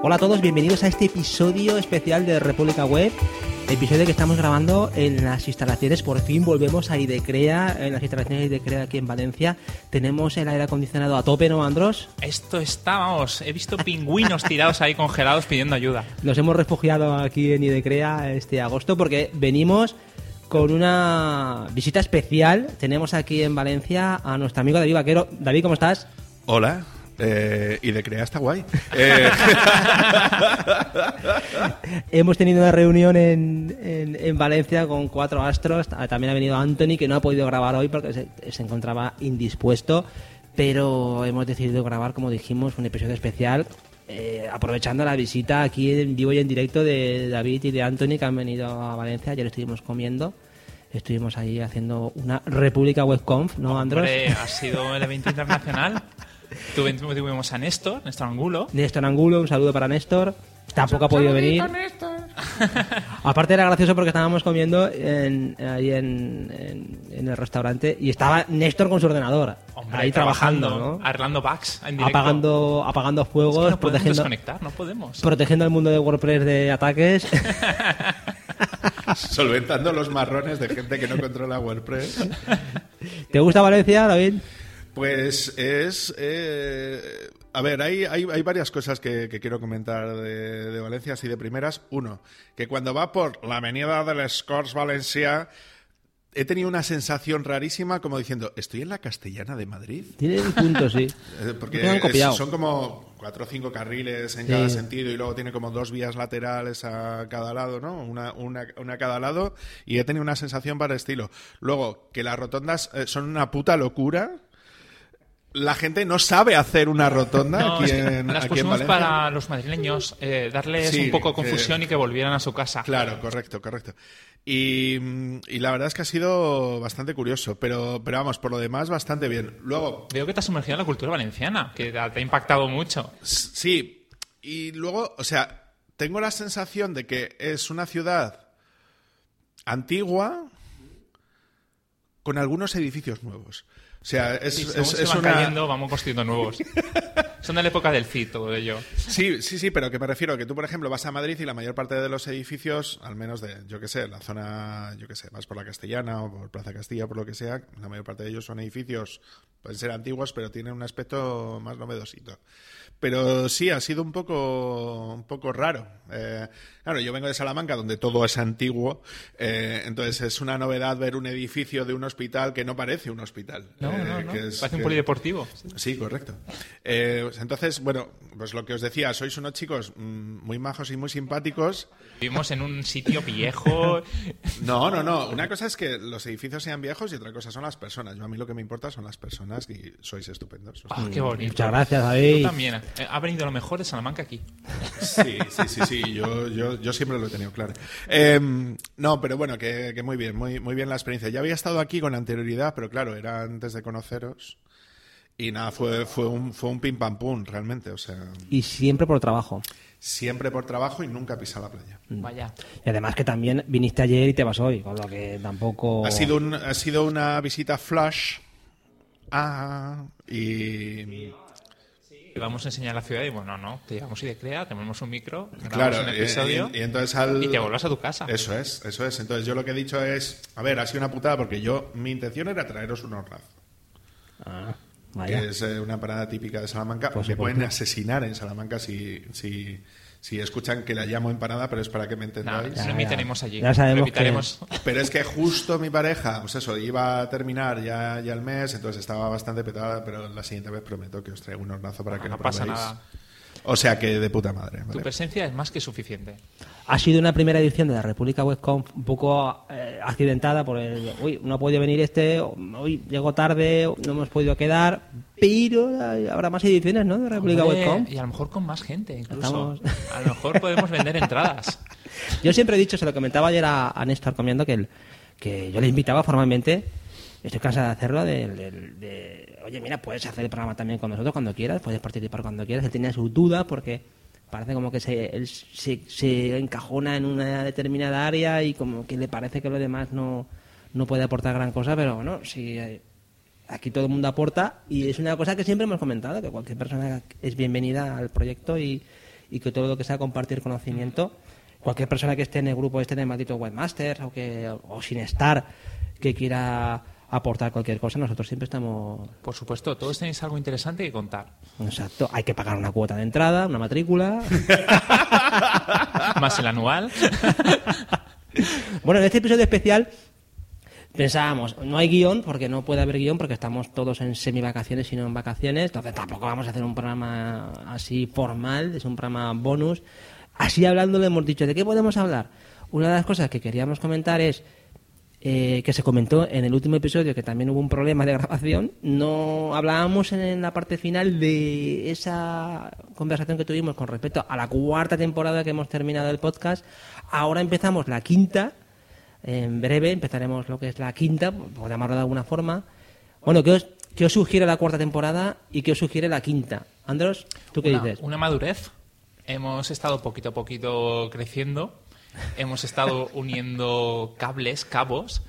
Hola a todos, bienvenidos a este episodio especial de República Web. Episodio que estamos grabando en las instalaciones, por fin volvemos a Idecrea, en las instalaciones de Idecrea aquí en Valencia. Tenemos el aire acondicionado a tope, ¿no, Andros? Esto está, vamos, he visto pingüinos tirados ahí congelados pidiendo ayuda. Nos hemos refugiado aquí en Idecrea este agosto porque venimos con una visita especial. Tenemos aquí en Valencia a nuestro amigo David Vaquero. David, ¿cómo estás? Hola. Eh, y de Crea está guay. Eh, Hemos tenido una reunión en, en- en Valencia con cuatro astros. Ah, También ha venido Anthony, que no ha podido grabar hoy porque se, se encontraba indispuesto. Pero hemos decidido grabar, como dijimos, un episodio especial. eh, aprovechando la visita aquí en vivo y en directo de David y de Anthony que han venido a Valencia. Ayer estuvimos comiendo. Estuvimos ahí haciendo una República WebConf, ¿no, Andros? Hombre, ha sido el evento internacional. Tuve- Tuvimos a Néstor, Néstor Angulo. Néstor Angulo, un saludo para Néstor. Tampoco ha podido venir. Aparte era gracioso porque estábamos comiendo en, ahí en, en- en el restaurante y estaba Néstor con su ordenador. Hombre, ahí trabajando, ¿no? arreglando bugs en directo. Apagando, apagando Es que fuegos, no podemos protegiendo, desconectar, no podemos. protegiendo al mundo de WordPress de ataques. solventando los marrones de gente que no controla WordPress. ¿Te gusta Valencia, David? Pues es... eh, a ver, hay, hay, hay varias cosas que, que quiero comentar de, de Valencia, así de primeras. Uno, que cuando va por la avenida de les Corts Valencia, he tenido una sensación rarísima como diciendo, ¿estoy en la Castellana de Madrid? Tiene un punto, sí. Eh, Porque es- son como cuatro o cinco carriles en Sí. cada sentido y luego tiene como dos vías laterales a cada lado, ¿no? Una, una, una a cada lado y he tenido una sensación para estilo. Luego, que las rotondas eh, son una puta locura. La gente no sabe hacer una rotonda No, aquí, en, las aquí pusimos para los madrileños, eh, darles Sí, un poco de que- confusión y que volvieran a su casa. Claro, correcto, correcto. Y, mm, y la verdad es que ha sido bastante curioso, pero, pero vamos, por lo demás, bastante bien. Luego, Veo que te has sumergido en la cultura valenciana, que te ha impactado mucho. Sí, y luego, o sea, tengo la sensación de que es una ciudad antigua con algunos edificios nuevos. O sea, es, Y es- se es van una... cayendo, vamos construyendo nuevos. Son de la época del CID, todo ello. Sí, sí, sí, pero que me refiero a que tú, por ejemplo, vas a Madrid y la mayor parte de los edificios, al menos de, yo qué sé, la zona, yo qué sé, vas por la Castellana o por Plaza Castilla, por lo que sea, la mayor parte de ellos son edificios, pueden ser antiguos, pero tienen un aspecto más novedosito. Pero sí, ha sido un poco, un poco raro. Eh, claro, yo vengo de Salamanca, donde todo es antiguo, eh, entonces es una novedad ver un edificio de un hospital que no parece un hospital. No, eh, no, no. que es- Parece un que- polideportivo. Sí, correcto. Eh, pues entonces, bueno, pues lo que os decía, sois unos chicos mm, muy majos y muy simpáticos. Vivimos en un sitio viejo. No, no, no. Una cosa es que los edificios sean viejos y otra cosa son las personas. Yo a mí lo que me importa son las personas y sois estupendos. Ah, qué bonito. Muchas gracias, Tú David. también. Eh, Ha venido lo mejor de Salamanca aquí. Sí, sí, sí, sí. Yo, yo, yo siempre lo he tenido claro. Eh, no, pero bueno, que, que muy bien, muy, muy bien la experiencia. Ya había estado aquí con anterioridad, pero claro, era antes de conoceros. Y nada, fue, fue un, fue un pim pam pum, realmente. O sea, Y siempre por trabajo. siempre por trabajo y nunca pisar la playa. Vaya. Y además que también viniste ayer y te vas hoy, con lo que tampoco... Ha sido, un- ha sido una visita flash. Ah, y. Y Vamos a enseñar la ciudad y bueno, no, te llevamos y de crea, tenemos un micro, Claro, un y- episodio y, y entonces al. y te vuelvas a tu casa. Eso es, eso es. Entonces yo lo que he dicho es. A ver, ha sido una putada porque yo. Mi intención era traeros un hornaz. Ah, vaya. Que es eh, una parada típica de Salamanca. Supuesto. pueden asesinar en Salamanca si, si, si escuchan que la llamo empanada, pero es para que me No, entendáis. lo ya. imitaremos allí. Ya sabemos Lo que- imitaremos. Pero es que justo mi pareja, pues eso, iba a terminar ya, ya el mes, entonces estaba bastante petada, pero la siguiente vez prometo que os traigo un hornazo para que No lo pasa probéis. nada. O sea que de puta madre. Tu presencia es más que suficiente. Ha sido una primera edición de la República WebConf un poco eh, accidentada por el... Uy, no ha podido venir este, hoy llegó tarde, no hemos podido quedar, pero hay- habrá más ediciones, ¿no? De República Hombre, WebConf. y a lo mejor con más gente, incluso. Estamos- A lo mejor podemos vender entradas. Yo siempre he dicho, se lo comentaba ayer a, a Néstor comiendo, que, el- que yo le invitaba formalmente, estoy cansado de hacerlo, de, de- oye, mira, puedes hacer el programa también con nosotros cuando quieras, puedes participar cuando quieras. Él tenía sus dudas porque parece como que se, él se, se encajona en una determinada área y como que le parece que lo demás no, no puede aportar gran cosa, pero bueno, si eh, aquí todo el mundo aporta y es una cosa que siempre hemos comentado, que cualquier persona es bienvenida al proyecto y, y que todo lo que sea compartir conocimiento, cualquier persona que esté en el grupo este de Maldito Webmasters o, que, o sin estar, que quiera aportar cualquier cosa, nosotros siempre estamos... Por supuesto, todos tenéis algo interesante que contar. Exacto, hay que pagar una cuota de entrada, una matrícula. Más el anual. bueno, en este episodio especial pensábamos, no hay guion, porque no puede haber guion, porque estamos todos en semi-vacaciones y no en vacaciones, entonces tampoco vamos a hacer un programa así formal, es un programa bonus. Así hablando le hemos dicho, ¿de qué podemos hablar? Una de las cosas que queríamos comentar es eh, que se comentó en el último episodio que también hubo un problema de grabación. No hablábamos en la parte final de esa conversación que tuvimos con respecto a la cuarta temporada que hemos terminado el podcast. Ahora empezamos la quinta. En breve empezaremos lo que es la quinta, por llamarlo de alguna forma. Bueno, ¿qué os, qué os sugiere la cuarta temporada y qué os sugiere la quinta? Andros, ¿tú qué una, dices? Una madurez. Hemos estado poquito a poquito creciendo hemos estado uniendo cables, cabos,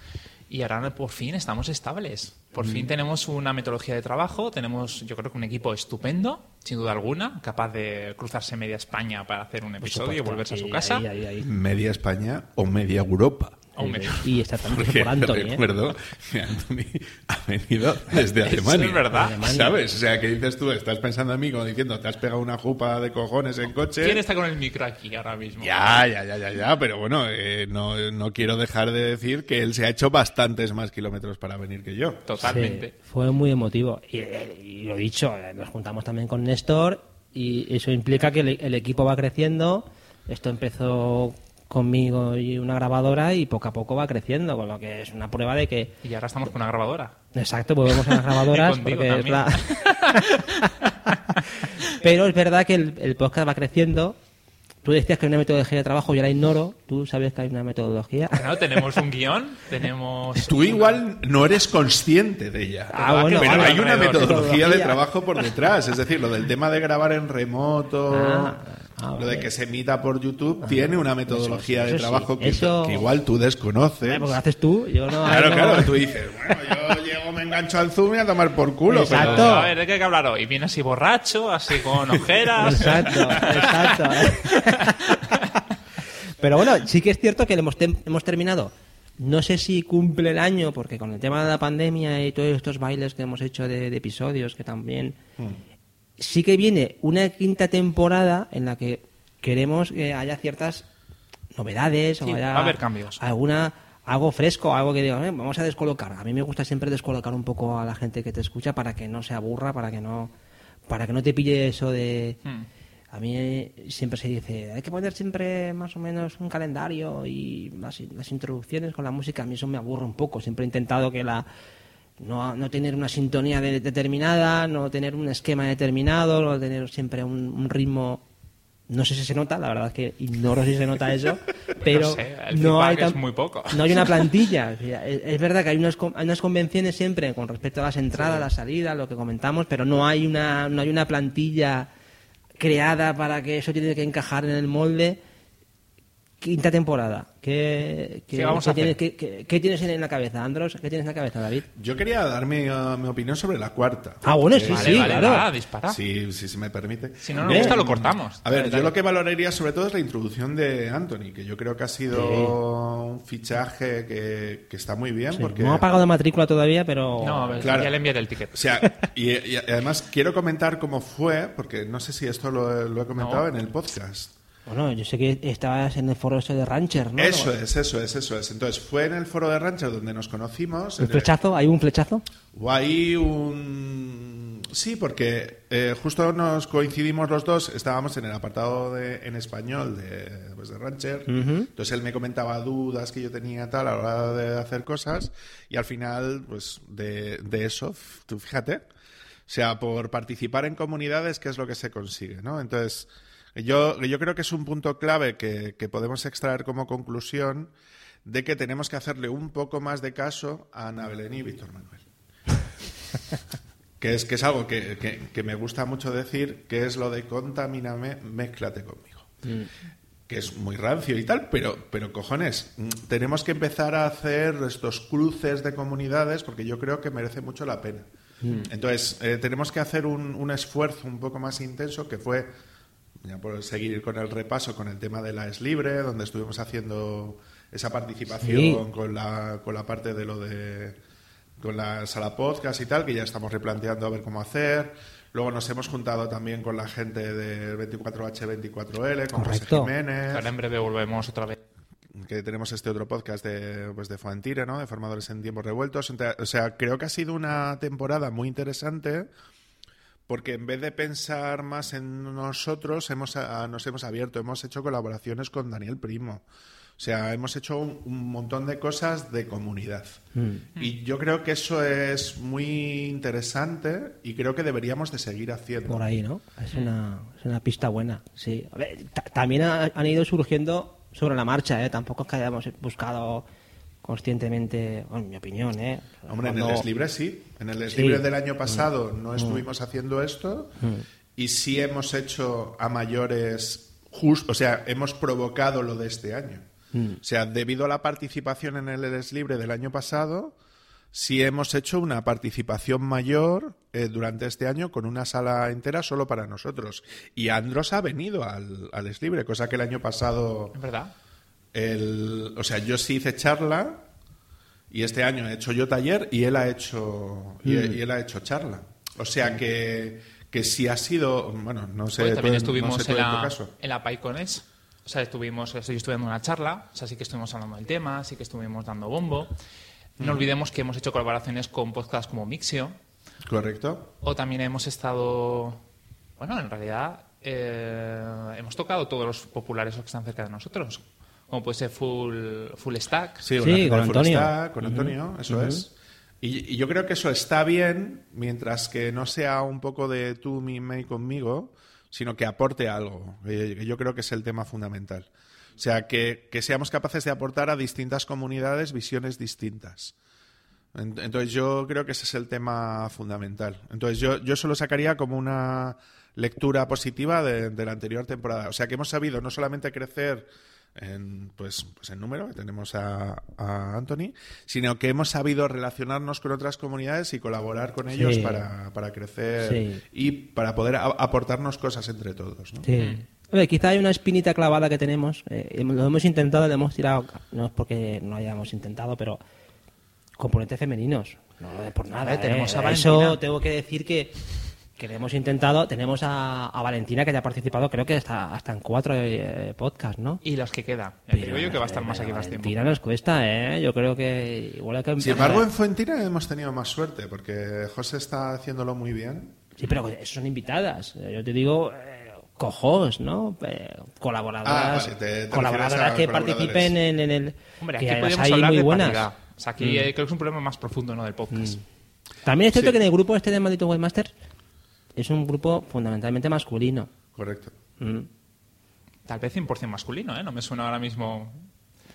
y ahora por fin estamos estables. Por fin tenemos una metodología de trabajo, tenemos yo creo que un equipo estupendo, sin duda alguna, capaz de cruzarse media España para hacer un episodio y volverse a su casa. Ahí, ahí, ahí. Media España o media Europa. Aún medio. Y está también por Anthony, ¿eh? recuerdo que Anthony ha venido desde Eso Alemania. es verdad. Alemania. ¿Sabes? O sea, que dices tú, estás pensando en mí como diciendo, te has pegado una jupa de cojones en coche. ¿Quién está con el micro aquí ahora mismo? Ya, ya, ya, ya, ya, pero bueno, eh, no, no quiero dejar de decir que él se ha hecho bastantes más kilómetros para venir que yo. Totalmente. Sí, fue muy emotivo. Y, eh, y lo dicho, eh, nos juntamos también con Néstor y eso implica que el, el equipo va creciendo. Esto empezó conmigo y una grabadora y poco a poco va creciendo, con lo que es una prueba de que... Y ahora estamos con una grabadora. Exacto, volvemos a las grabadoras Y contigo porque es la... Pero es verdad que el, el podcast va creciendo. Tú decías que hay una metodología de trabajo, yo la ignoro. Tú sabes que hay una metodología. Claro, tenemos un guion, tenemos... Tú una- igual no eres consciente de ella. Ah, bueno, pero hay una metodología de trabajo por detrás. Es decir, lo del tema de grabar en remoto, Ah, ah, lo de que se emita por YouTube, tiene una metodología eso de sí, trabajo que, eso- que igual tú desconoces. Eh, Porque lo haces tú, yo no... Claro, no- claro, tú dices, bueno, yo llego, me engancho al Zoom y a tomar por culo. pero- Exacto. A ver, ¿de qué hay que hablar hoy? Viene así borracho, así con ojeras. Exacto, exacto. Pero bueno, sí que es cierto que hemos, tem- hemos terminado. No sé si cumple el año, porque con el tema de la pandemia y todos estos bailes que hemos hecho de, de episodios, que también. Sí que viene una quinta temporada en la que queremos que haya ciertas novedades o haya va a haber cambios. alguna algo fresco, algo que diga, "Eh, vamos a descolocar. A mí me gusta siempre descolocar un poco a la gente que te escucha para que no se aburra, para que no para que no te pille eso de Hmm. a mí eh, siempre se dice, hay que poner siempre más o menos un calendario y las, las introducciones con la música. A mí eso me aburre un poco. Siempre he intentado que la no, no tener una sintonía de- determinada, no tener un esquema determinado, no tener siempre un, un ritmo. No sé si se nota, la verdad es que ignoro si se nota eso, pero No sé, el no hay es muy poco. no hay una plantilla. Es, es verdad que hay unas, hay unas convenciones siempre con respecto a las entradas, las salidas, lo que comentamos, pero no hay una, no hay una plantilla creada para que eso tiene que encajar en el molde. Quinta temporada. ¿Qué, qué- ¿Qué vamos qué a tienes, qué- qué- qué tienes en la cabeza, Andros? ¿Qué tienes en la cabeza, David? Yo quería dar mi, uh, mi opinión sobre la cuarta. Ah, bueno, sí, Vale, sí, vale, claro. va, dispara. Sí, sí, si me permite. Si no nos gusta, lo cortamos. A ver, yo lo que valoraría sobre todo es la introducción de Anthony, que yo creo que ha sido un fichaje que, que está muy bien. Sí, porque No ha pagado matrícula todavía, pero... No, a ver, Claro. ya le enviaré el ticket. O sea, y, y además quiero comentar cómo fue, porque no sé si esto lo, he- lo he comentado No. en el podcast. Bueno, yo sé que estabas en el foro ese de Rancher, ¿no? Eso es, eso es, eso es. Entonces, fue en el foro de Rancher donde nos conocimos. ¿Un en el- flechazo? ¿Hay un flechazo? O hay un... Sí, porque eh, justo nos coincidimos los dos, estábamos en el apartado de, en español de, pues, de Rancher, entonces él me comentaba dudas que yo tenía tal a la hora de hacer cosas y al final, pues de, de eso, tú fíjate, o sea, por participar en comunidades, ¿qué es lo que se consigue? ¿no? Entonces, yo, yo creo que es un punto clave que, que podemos extraer como conclusión de que tenemos que hacerle un poco más de caso a Ana Belén y Víctor Manuel. Que es, que es algo que, que- que me gusta mucho decir, que es lo de contamíname, mézclate conmigo. Que es muy rancio y tal, pero, pero cojones, mm, tenemos que empezar a hacer estos cruces de comunidades porque yo creo que merece mucho la pena. Entonces, eh, tenemos que hacer un, un esfuerzo un poco más intenso que fue ya por seguir con el repaso con el tema de la Es Libre, donde estuvimos haciendo esa participación Sí. con, la, con la parte de lo de con la sala podcast y tal, que ya estamos replanteando a ver cómo hacer. Luego nos hemos juntado también con la gente de 24H24L, con José. Jiménez, Ahora en breve volvemos otra vez. que tenemos este otro podcast de, pues de Fuentire, ¿no? De formadores en tiempos revueltos. O sea, creo que ha sido una temporada muy interesante porque en vez de pensar más en nosotros, hemos, a- nos hemos abierto, hemos hecho colaboraciones con Daniel Primo. O sea, hemos hecho un, un montón de cosas de comunidad. Y yo creo que eso es muy interesante y creo que deberíamos de seguir haciendo. por ahí, ¿no? Es una, es una pista buena, sí. A ver, ta- también ha- han ido surgiendo sobre la marcha, ¿eh? Tampoco es que hayamos buscado conscientemente, bueno, en mi opinión, ¿eh? Hombre, en el Les Libre sí. En el Les Sí. Libre del año pasado no estuvimos haciendo esto y sí hemos hecho a mayores justo, o sea, hemos provocado lo de este año. O sea, debido a la participación en el Les Libre del año pasado, sí hemos hecho una participación mayor eh, durante este año con una sala entera solo para nosotros. Y Andros ha venido al, al Les Libre, cosa que el año pasado ¿Es verdad? El, o sea, yo sí hice charla y este año he hecho yo taller y él ha hecho y, y él ha hecho charla. O sea que, que sí ha sido, bueno, no sé, Pues también tú- estuvimos no sé en, la, caso. en la PyCones. O sea, estuvimos, yo estuve dando una charla, o sea, sí que estuvimos hablando del tema, sí que estuvimos dando bombo. No olvidemos que hemos hecho colaboraciones con podcasts como Mixio, Correcto. o también hemos estado, bueno, en realidad eh, hemos tocado todos los populares que están cerca de nosotros, como puede ser Full, full Stack. Sí, con de Full Antonio. Stack, con Antonio, eso es. Y, y yo creo que eso está bien, mientras que no sea un poco de tú, mi, me y conmigo, sino que aporte algo. que- yo creo que es el tema fundamental. O sea, que, que seamos capaces de aportar a distintas comunidades visiones distintas. En- Entonces yo creo que ese es el tema fundamental. Entonces yo, yo solo sacaría como una lectura positiva de, de la anterior temporada. O sea que hemos sabido no solamente crecer en, pues, pues en número, que tenemos a, a Anthony, sino que hemos sabido relacionarnos con otras comunidades y colaborar con ellos Sí. para, para crecer Sí. y para poder a- aportarnos cosas entre todos. ¿no? Sí. Oye, quizá hay una espinita clavada que tenemos. eh, lo hemos intentado, lo hemos tirado. No es porque no hayamos intentado, pero componentes femeninos. No de por nada. Tenemos eh. a Eso tengo que decir que, que lo hemos intentado. Tenemos a, a Valentina que ya ha participado, creo que hasta, hasta en cuatro eh, podcasts, ¿no? Y los que quedan. Digo yo que va a estar más aquí más tiempo. Valentina nos cuesta, ¿eh? Yo creo que igual hay que Sin embargo, en Fuentina hemos tenido más suerte, porque José está haciéndolo muy bien. Sí, pero eso son invitadas. Yo te digo, eh, cojos, ¿no? Eh, colaboradoras, Ah, vale, te- te colaboradoras que participen en, en el... Hombre, que aquí las podemos hay hablar muy de buenas. O sea, aquí eh, creo que es un problema más profundo ¿no? del podcast. También es cierto Sí. que en el grupo este de Maldito Webmaster es un grupo fundamentalmente masculino. Correcto. Mm. Tal vez 100% masculino, ¿eh? No me suena ahora mismo.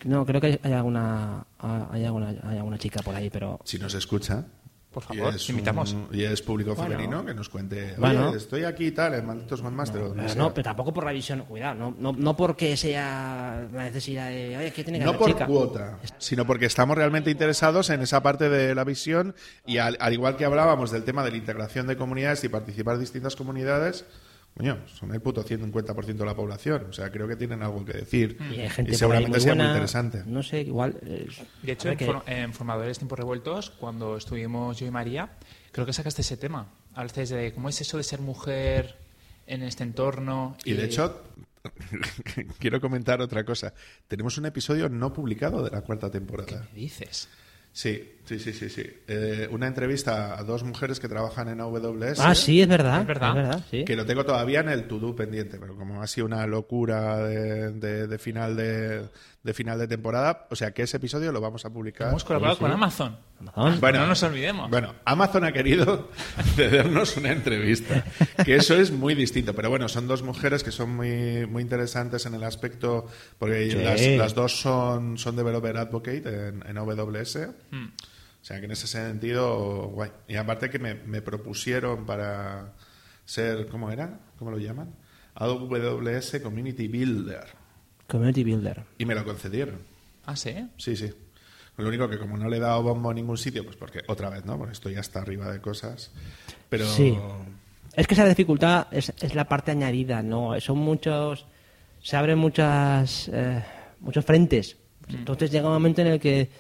No, creo que hay alguna, hay alguna, hay alguna chica por ahí, pero... Si nos escucha. Por favor, invitamos. un- y es público Bueno. femenino que nos cuente. Oye, estoy aquí y tal, en Malditos Webmaster. o donde Pero, sea. no, pero tampoco por la visión, cuidado, no, no, no porque sea la necesidad de, oye, que tiene que No por chica. cuota, sino porque estamos realmente interesados en esa parte de la visión y al, al igual que hablábamos del tema de la integración de comunidades y participar distintas comunidades, coño, son el puto 150% de la población. O sea, creo que tienen algo que decir. Y hay gente y seguramente muy sea buena, muy interesante. No sé, igual... eh, De hecho, en, que- for- en Formadores Tiempos Revueltos, cuando estuvimos yo y María, creo que sacaste ese tema. Hablaste de cómo es eso de ser mujer en este entorno. Y de hecho, quiero comentar otra cosa. Tenemos un episodio no publicado de la cuarta temporada. ¿Qué dices? Sí, sí, sí, sí. sí. Eh, una entrevista a dos mujeres que trabajan en AWS. Ah, sí, es verdad. Es verdad. sí. Que lo tengo todavía en el to-do pendiente, pero como ha sido una locura de, de- de final de, de final de temporada, o sea que ese episodio lo vamos a publicar. Hemos colaborado sí. con Amazon. Amazon. Bueno, no nos olvidemos. Bueno, Amazon ha querido cedernos una entrevista, que eso es muy distinto. Pero bueno, son dos mujeres que son muy, muy interesantes en el aspecto, porque Sí. las, las dos son, son developer advocate en, en AWS. Hmm. O sea que en ese sentido, guay. Y aparte que me, me propusieron para ser, ¿cómo era? ¿Cómo lo llaman? AWS Community Builder. Community Builder. Y me lo concedieron. Ah, sí. Sí, sí. Lo único que como no le he dado bombo a ningún sitio, pues porque otra vez, ¿no? Porque estoy hasta arriba de cosas. Pero, Sí. Es que esa dificultad es, es la parte añadida, ¿no? Son muchos. Se abren muchas. eh, muchos frentes. Entonces llega un momento en el que,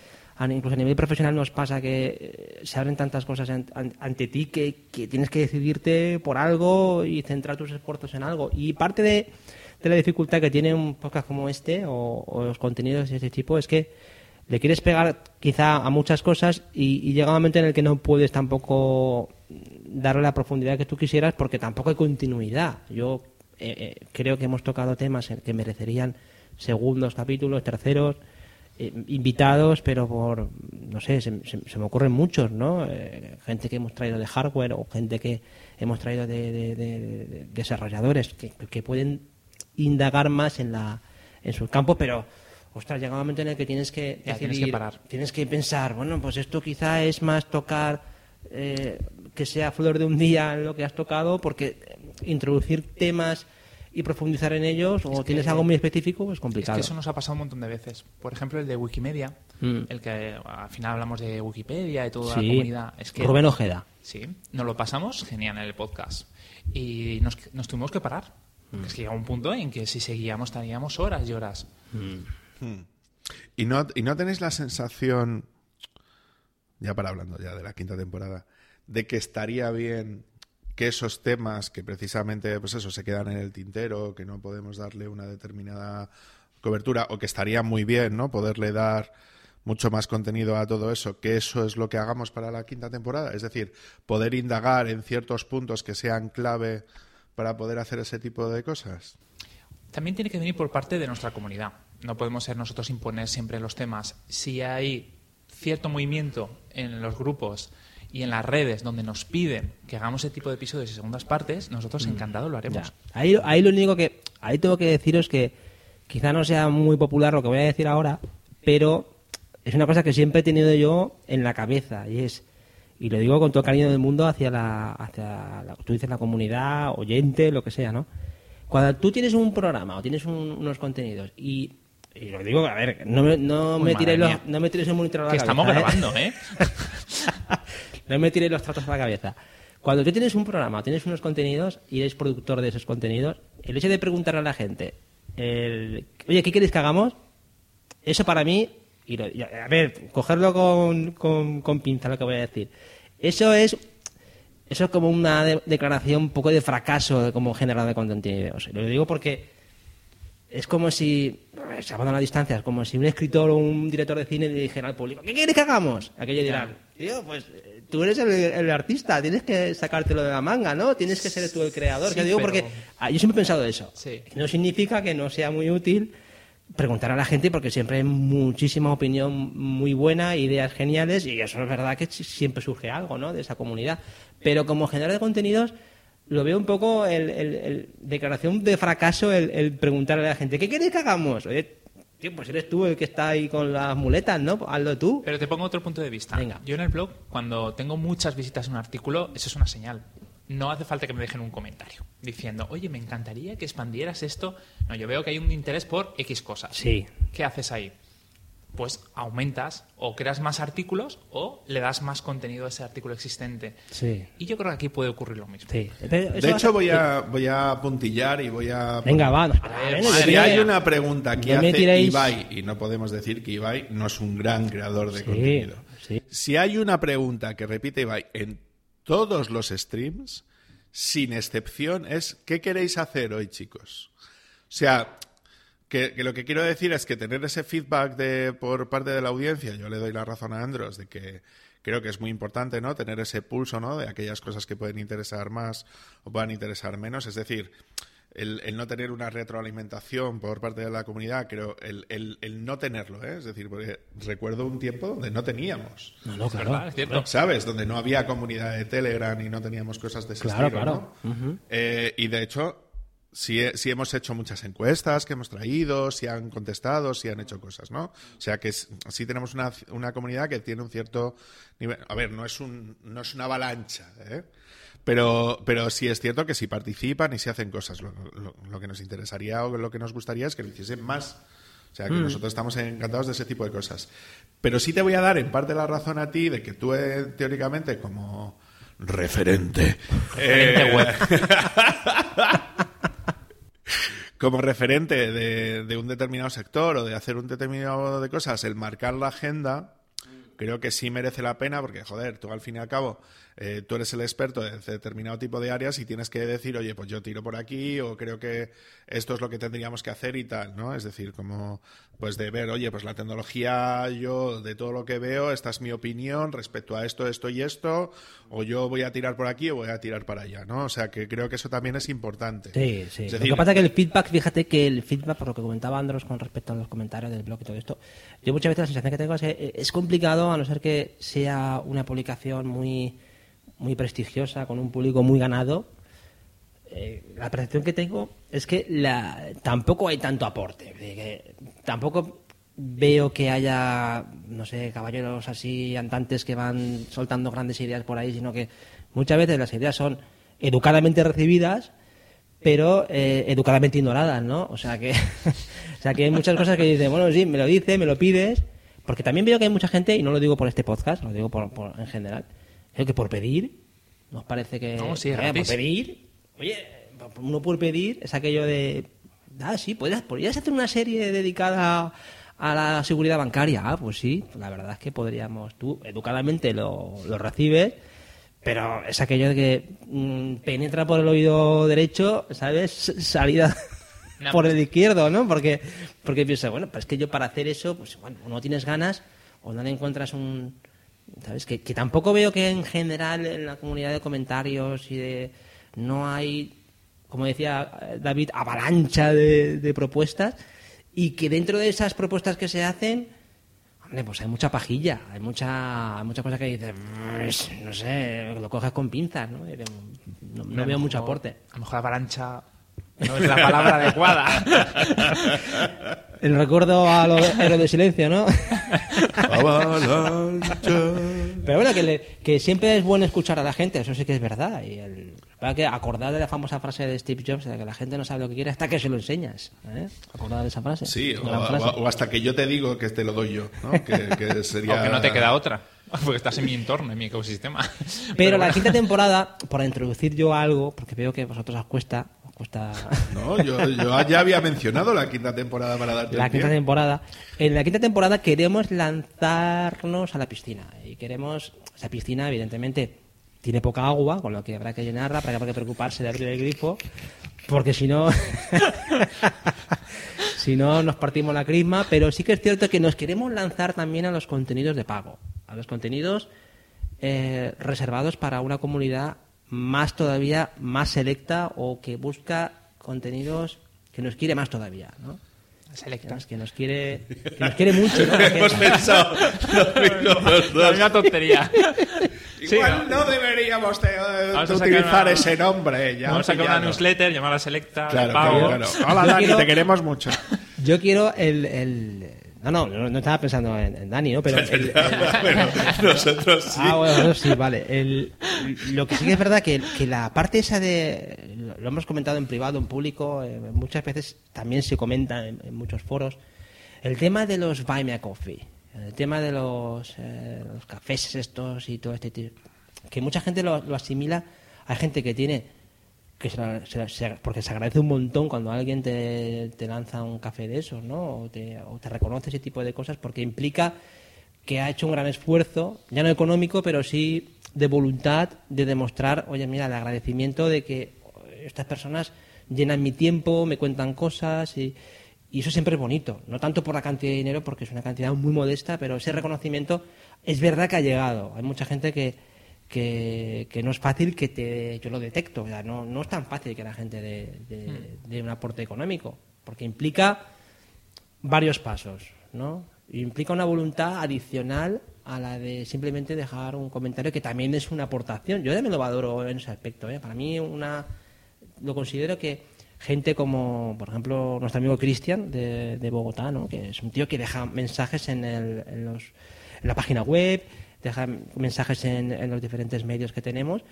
incluso a nivel profesional, nos pasa que eh, se abren tantas cosas an- an- ante ti que, tienes que decidirte por algo y centrar tus esfuerzos en algo. Y parte de, la dificultad que tiene un podcast como este o, los contenidos de este tipo es que le quieres pegar quizá a muchas cosas y, llega un momento en el que no puedes tampoco darle la profundidad que tú quisieras porque tampoco hay continuidad. Yo eh, eh, creo que hemos tocado temas que merecerían segundos capítulos, terceros, eh, invitados, pero por, no sé, se, se- se me ocurren muchos, ¿no? Eh, gente que hemos traído de hardware o gente que hemos traído de, de- de- de desarrolladores que, que pueden indagar más en la en sus campos, pero ostras, llega un momento en el que tienes que Ya, tienes decidir- que parar. tienes que pensar, bueno, pues esto quizá es más tocar eh, que sea flor de un día lo que has tocado, porque introducir temas y profundizar en ellos, o que- tienes algo muy específico, es Es complicado. que eso nos ha pasado un montón de veces. Por ejemplo, el de Wikimedia, Mm. el que al final hablamos de Wikipedia y toda Sí. la comunidad. Es que Rubén Ojeda. Sí, nos lo pasamos genial en el podcast. Y nos, nos tuvimos que parar. Mm. Es que llega un punto en que si seguíamos estaríamos horas y horas. ¿Y no, ¿Y no tenéis la sensación, ya para hablando ya de la quinta temporada, de que estaría bien que esos temas que precisamente, pues eso, se quedan en el tintero, que no podemos darle una determinada cobertura, o que estaría muy bien, ¿no? Poderle dar mucho más contenido a todo eso, que eso es lo que hagamos para la quinta temporada. Es decir, poder indagar en ciertos puntos que sean clave para poder hacer ese tipo de cosas. También tiene que venir por parte de nuestra comunidad. No podemos ser nosotros imponer siempre los temas. Si hay cierto movimiento en los grupos y en las redes donde nos piden que hagamos ese tipo de episodios y segundas partes, nosotros encantados lo haremos. Ya. Ahí, ahí lo único que. Ahí tengo que deciros que quizá no sea muy popular lo que voy a decir ahora, pero es una cosa que siempre he tenido yo en la cabeza y es. Y lo digo con todo el cariño del mundo hacia la. Hacia la tú dices la comunidad, oyente, lo que sea, ¿no? Cuando tú tienes un programa o tienes un- unos contenidos y. Y lo digo, a ver, no me, no Uy, me tiréis no me tiréis el monitor a la Que cabeza, estamos ¿eh? grabando, ¿eh? no me tiréis los tratos a la cabeza. Cuando tú tienes un programa, tienes unos contenidos y eres productor de esos contenidos, el hecho de preguntar a la gente, el, oye, ¿qué queréis que hagamos? Eso para mí, y lo- y a a ver, cogerlo con, con, con pinza lo que voy a decir. Eso es eso es como una de- declaración un poco de fracaso de como generador de contenidos. Lo digo porque es como si, salvando la distancia, es como si un escritor o un director de cine le dijera al público, ¿qué quieres que hagamos? Aquello dirán, tío, pues eh, tú eres el, el artista, tienes que sacártelo de la manga, ¿no? Tienes que ser tú el creador. Sí, Que digo pero- porque ah, yo siempre he pensado eso. Sí. No significa que no sea muy útil preguntar a la gente porque siempre hay muchísima opinión muy buena, ideas geniales y eso es verdad que si- siempre surge algo, ¿no? De esa comunidad. Pero como generador de contenidos lo veo un poco el, el- el declaración de fracaso el, preguntarle a la gente ¿qué queréis que hagamos? Oye, tío, pues eres tú el que está ahí con las muletas, ¿no? Hazlo tú. Pero te pongo otro punto de vista. Venga. Yo en el blog, cuando tengo muchas visitas en un artículo, eso es una señal. No hace falta que me dejen un comentario diciendo, oye, me encantaría que expandieras esto. No, yo veo que hay un interés por X cosas. Sí. ¿Qué haces ahí? Pues aumentas o creas más artículos o le das más contenido a ese artículo existente. Sí. Y yo creo que aquí puede ocurrir lo mismo. Sí. De hecho, a- voy a, voy a puntillar y voy a... Venga, va. Si hay una pregunta que No hace tiréis- Ibai, y no podemos decir que Ibai no es un gran creador de Sí, contenido. sí. Si hay una pregunta que repite Ibai en todos los streams, sin excepción, es ¿qué queréis hacer hoy, chicos? O sea, que, que lo que quiero decir es que tener ese feedback de, por parte de la audiencia, yo le doy la razón a Andros de que creo que es muy importante, ¿no? Tener ese pulso, ¿no? De aquellas cosas que pueden interesar más o puedan interesar menos. Es decir, el, el no tener una retroalimentación por parte de la comunidad, creo, el, el- el no tenerlo, ¿eh? Es decir, porque recuerdo un tiempo donde no teníamos. No, no, claro. verdad, es cierto. ¿Sabes? Donde no había comunidad de Telegram y no teníamos cosas de ese Claro, estilo, claro. ¿no? Eh, y de hecho, sí, he- sí hemos hecho muchas encuestas que hemos traído, si han contestado, si han hecho cosas, ¿no? O sea que sí tenemos una, una comunidad que tiene un cierto nivel. A ver, no es, un, no es una avalancha, ¿eh? Pero, pero sí es cierto que si participan y si hacen cosas, lo, lo- lo que nos interesaría o lo que nos gustaría es que lo hiciesen más. O sea, que nosotros estamos encantados de ese tipo de cosas. Pero sí te voy a dar en parte la razón a ti de que tú, eh, teóricamente, como referente. Web. como referente de, un determinado sector o de hacer un determinado de cosas, el marcar la agenda, creo que sí merece la pena porque, joder, tú al fin y al cabo, eh, tú eres el experto de determinado tipo de áreas y tienes que decir, oye, pues yo tiro por aquí o creo que esto es lo que tendríamos que hacer y tal, ¿no? Es decir, como, pues de ver, oye, pues la tecnología, yo de todo lo que veo, esta es mi opinión respecto a esto, esto y esto, o yo voy a tirar por aquí o voy a tirar para allá, ¿no? O sea, que creo que eso también es importante. Sí, sí. Es lo decir, que pasa es que el feedback, fíjate que el feedback, por lo que comentaba Andros con respecto a los comentarios del blog y todo esto, yo muchas veces la sensación que tengo es que es complicado, a no ser que sea una publicación muy, muy prestigiosa, con un público muy ganado. eh, la percepción que tengo es que la, tampoco hay tanto aporte. tampoco veo que haya, no sé, caballeros así andantes que van soltando grandes ideas por ahí, sino que muchas veces las ideas son educadamente recibidas, pero eh, educadamente ignoradas, ¿no? O sea que, o sea que hay muchas cosas que dicen, bueno, sí, me lo dice, me lo pides, porque también veo que hay mucha gente, y no lo digo por este podcast, lo digo por, por- en general, creo que por pedir, nos parece que No, sí, eh, por pedir, oye, uno por pedir es aquello de, ah, sí, podrías, podrías hacer una serie dedicada a la seguridad bancaria, ah, pues sí, la verdad es que podríamos, tú educadamente lo, lo recibes, pero es aquello de que mm, penetra por el oído derecho, ¿sabes? Salida No, por el izquierdo, ¿no? Porque, porque piensa, bueno, pues es que yo para hacer eso, pues bueno, o no tienes ganas o no le encuentras un... ¿Sabes? Que, que tampoco veo que en general en la comunidad de comentarios y de... No hay, como decía eh, David, avalancha de, de propuestas y que dentro de esas propuestas que se hacen Hombre, pues hay mucha pajilla, hay mucha, hay muchas cosas que dices, "Mm, no sé, lo coges con pinzas, ¿no? No, no veo mucho mejor- aporte. A lo mejor avalancha no es la palabra adecuada. El recuerdo a los héroes de silencio, ¿no? Avalancha. Pero bueno, que, le- que siempre es bueno escuchar a la gente, eso sí que es verdad. Y el, para que acordar de la famosa frase de Steve Jobs, de que la gente no sabe lo que quiere hasta que se lo enseñas. ¿eh? Acordar de esa frase. Sí, o, frase. hasta que yo te digo que te lo doy yo, ¿no? Que, que sería... O que no te queda otra. Porque estás en mi entorno, en mi ecosistema. Pero la bueno. quinta temporada, por introducir yo algo, porque veo que a vosotros os cuesta, cuesta No, yo, yo ya había mencionado la quinta temporada para darte la pie. quinta temporada. En la quinta temporada queremos lanzarnos a la piscina. Y queremos, esa piscina, evidentemente, tiene poca agua, con lo que habrá que llenarla, para que habrá que preocuparse de abrir el grifo, porque si no. si no, nos partimos la crisma. Pero sí que es cierto que nos queremos lanzar también a los contenidos de pago. A los contenidos eh, reservados para una comunidad más todavía más selecta o que busca contenidos que nos quiere más todavía, ¿no? Selecta. que nos quiere que nos quiere mucho ¿no? Hemos pensado lo mismo los La dos. misma tontería. Sí, Igual no deberíamos de, eh, Vamos de a sacar utilizar una- ese nombre. Ya Vamos a sacar una newsletter llamada Selecta. Claro, pago. claro, claro. Hola Dani, quiero- te queremos mucho. yo quiero el, el- no no no no estaba pensando en, en Dani no pero el- Bueno, nosotros sí. Ah, bueno, sí, vale. El- lo que sí que es verdad que, que la parte esa de. Lo hemos comentado en privado, en público, eh, muchas veces también se comenta en, en muchos foros. El tema de los Buy Me a Coffee, el tema de los, eh, los cafés estos y todo este tipo. Que mucha gente lo, lo asimila. Hay gente que tiene. Que se, se se- Porque se agradece un montón cuando alguien te, te lanza un café de esos, ¿no? O te, o te reconoce ese tipo de cosas, porque implica que ha hecho un gran esfuerzo, ya no económico, pero sí de voluntad de demostrar, oye, mira, el agradecimiento de que estas personas llenan mi tiempo, me cuentan cosas y, y eso siempre es bonito. No tanto por la cantidad de dinero, porque es una cantidad muy modesta, pero ese reconocimiento es verdad que ha llegado. Hay mucha gente que, que, que no es fácil que te... Yo lo detecto, o sea, no, no es tan fácil que la gente dé de, de un aporte económico, porque implica varios pasos, ¿no? Implica una voluntad adicional a la de simplemente dejar un comentario que también es una aportación. Yo también lo valoro en ese aspecto. ¿eh? Para mí una lo considero que gente como, por ejemplo, nuestro amigo Cristian de, de Bogotá, ¿no? que es un tío que deja mensajes en, el- en los, en la página web, deja mensajes en, en los diferentes medios que tenemos.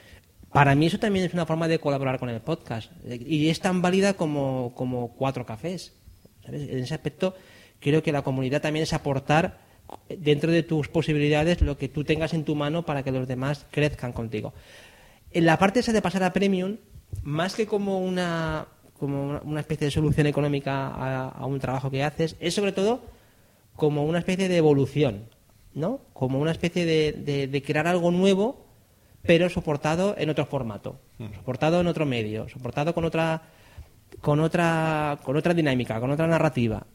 Para mí eso también es una forma de colaborar con el podcast. Y es tan válida como, como cuatro cafés. En ese aspecto creo que la comunidad también es aportar dentro de tus posibilidades lo que tú tengas en tu mano para que los demás crezcan contigo. en la parte esa de pasar a Premium, más que como una, como una- especie de solución económica a un trabajo que haces, es sobre todo como una especie de evolución, ¿no? Como una especie de, de- de crear algo nuevo, pero soportado en otro formato, soportado en otro medio, soportado con otra, con otra, con otra dinámica, con otra narrativa.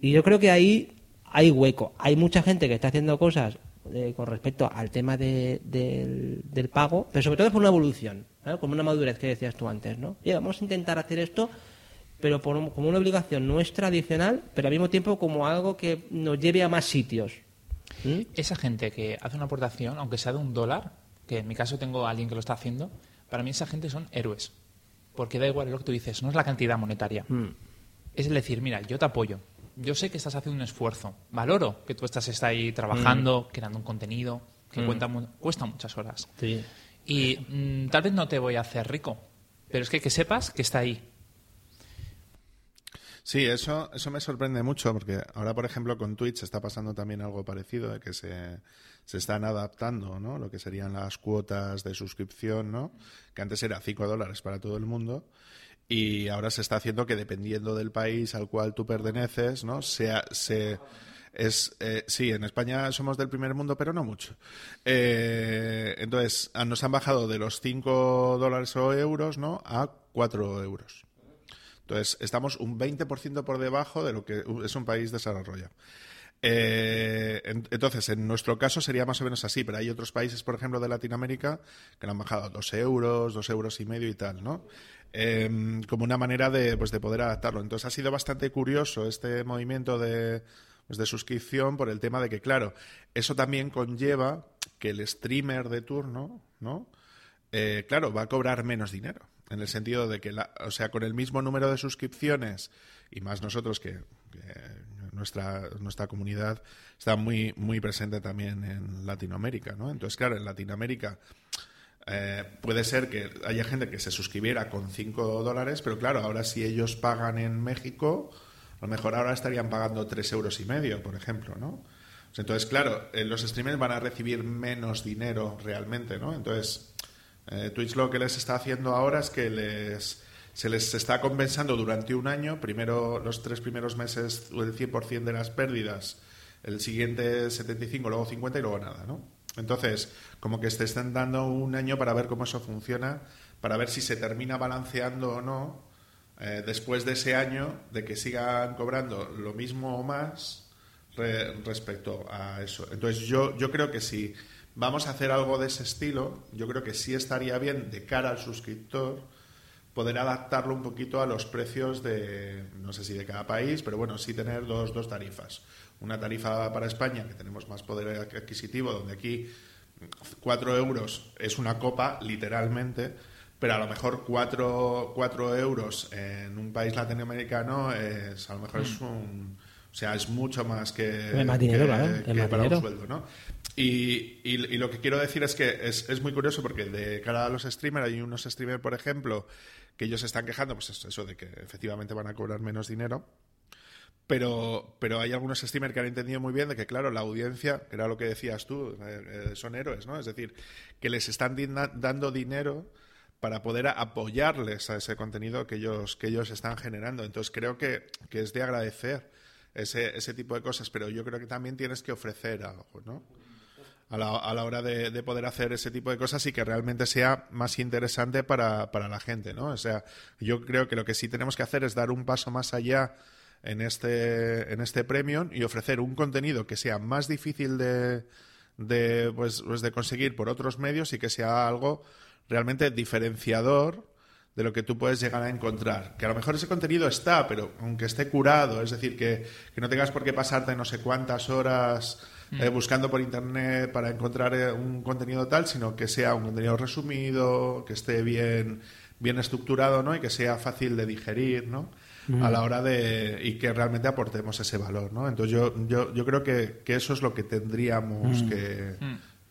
Y yo creo que ahí hay hueco. Hay mucha gente que está haciendo cosas eh, con respecto al tema de- del, del pago, pero sobre todo es por una evolución, como una madurez que decías tú antes. ¿no? Oye, vamos a intentar hacer esto, pero por como una obligación nuestra adicional, pero al mismo tiempo como algo que nos lleve a más sitios. ¿Mm? Esa gente que hace una aportación, aunque sea de un dólar, que en mi caso tengo a alguien que lo está haciendo, para mí esa gente son héroes. Porque da igual lo que tú dices, no es la cantidad monetaria. Mm. Es el decir, mira, yo te apoyo. Yo sé que estás haciendo un esfuerzo. Valoro que tú estás está ahí trabajando, creando un contenido que cuenta cuesta muchas horas. Sí. Y mm, tal vez no te voy a hacer rico, pero es que que sepas que está ahí. Sí, eso, eso me sorprende mucho porque ahora, por ejemplo, con Twitch está pasando también algo parecido, de que se, se están adaptando, ¿no? Lo que serían las cuotas de suscripción, ¿no? Que antes era 5 dólares para todo el mundo y ahora se está haciendo que dependiendo del país al cual tú perteneces, ¿no? Sea, se, es, eh, sí, en España somos del primer mundo, pero no mucho. Eh, entonces, nos han bajado de los 5 dólares o euros, ¿no? A 4 euros. Entonces, estamos un 20% por debajo de lo que es un país desarrollado. Eh, en- entonces, en nuestro caso sería más o menos así, pero hay otros países, por ejemplo, de Latinoamérica, que le han bajado dos euros, dos euros y medio y tal, ¿no? Em, como una manera de, pues, de poder adaptarlo. Entonces, ha sido bastante curioso este movimiento de, pues, de suscripción por el tema de que, claro, eso también conlleva que el streamer de turno, ¿no? eh, claro, va a cobrar menos dinero. En el sentido de que, la- o sea, con el mismo número de suscripciones, y más nosotros que, nuestra, nuestra comunidad está muy, muy presente también en Latinoamérica, ¿no? Entonces, claro, en Latinoamérica eh, puede ser que haya gente que se suscribiera con 5 dólares, pero claro, ahora si ellos pagan en México, a lo mejor ahora estarían pagando 3 euros y medio, por ejemplo, ¿no? Entonces, claro, eh, los streamers van a recibir menos dinero realmente, ¿no? Entonces, eh, Twitch lo que les está haciendo ahora es que les se les está compensando durante un año, primero los tres primeros meses el 100% de las pérdidas, el siguiente 75, luego 50 y luego nada, ¿no? Entonces, como que te están dando un año para ver cómo eso funciona, para ver si se termina balanceando o no, eh, después de ese año, de que sigan cobrando lo mismo o más re- respecto a eso. Entonces, yo, yo creo que si vamos a hacer algo de ese estilo, yo creo que sí estaría bien de cara al suscriptor poder adaptarlo un poquito a los precios de, no sé si de cada país, pero bueno, sí tener dos, dos tarifas. Una tarifa para España, que tenemos más poder adquisitivo, donde aquí 4 euros es una copa, literalmente, pero a lo mejor 4, euros en un país latinoamericano es, a lo mejor es un... O sea, es mucho más que, Es más dinero, que- para un sueldo, ¿no? Y, y- y lo que quiero decir es que es, es muy curioso porque de cara a los streamers, hay unos streamers, por ejemplo, que ellos están quejando, pues eso, eso de que efectivamente van a cobrar menos dinero. Pero, pero hay algunos streamers que han entendido muy bien de que, claro, la audiencia, que era lo que decías tú, eh, eh, son héroes, ¿no? Es decir, que les están dando dinero para poder apoyarles a ese contenido que ellos, que ellos están generando. Entonces creo que, que es de agradecer ese, ese tipo de cosas, pero yo creo que también tienes que ofrecer algo, ¿no? A la, a la hora de, de poder hacer ese tipo de cosas y que realmente sea más interesante para, para la gente, ¿no? O sea, yo creo que lo que sí tenemos que hacer es dar un paso más allá en este, en este premium y ofrecer un contenido que sea más difícil de, de, pues, pues de conseguir por otros medios y que sea algo realmente diferenciador de lo que tú puedes llegar a encontrar. Que a lo mejor ese contenido está, pero aunque esté curado, es decir, que, que no tengas por qué pasarte no sé cuántas horas eh, buscando por internet para encontrar eh, un contenido tal, sino que sea un contenido resumido, que esté bien, bien estructurado, ¿no? Y que sea fácil de digerir, ¿no? A la hora de. y que realmente aportemos ese valor, ¿no? Entonces yo, yo, yo creo que, que eso es lo que tendríamos que,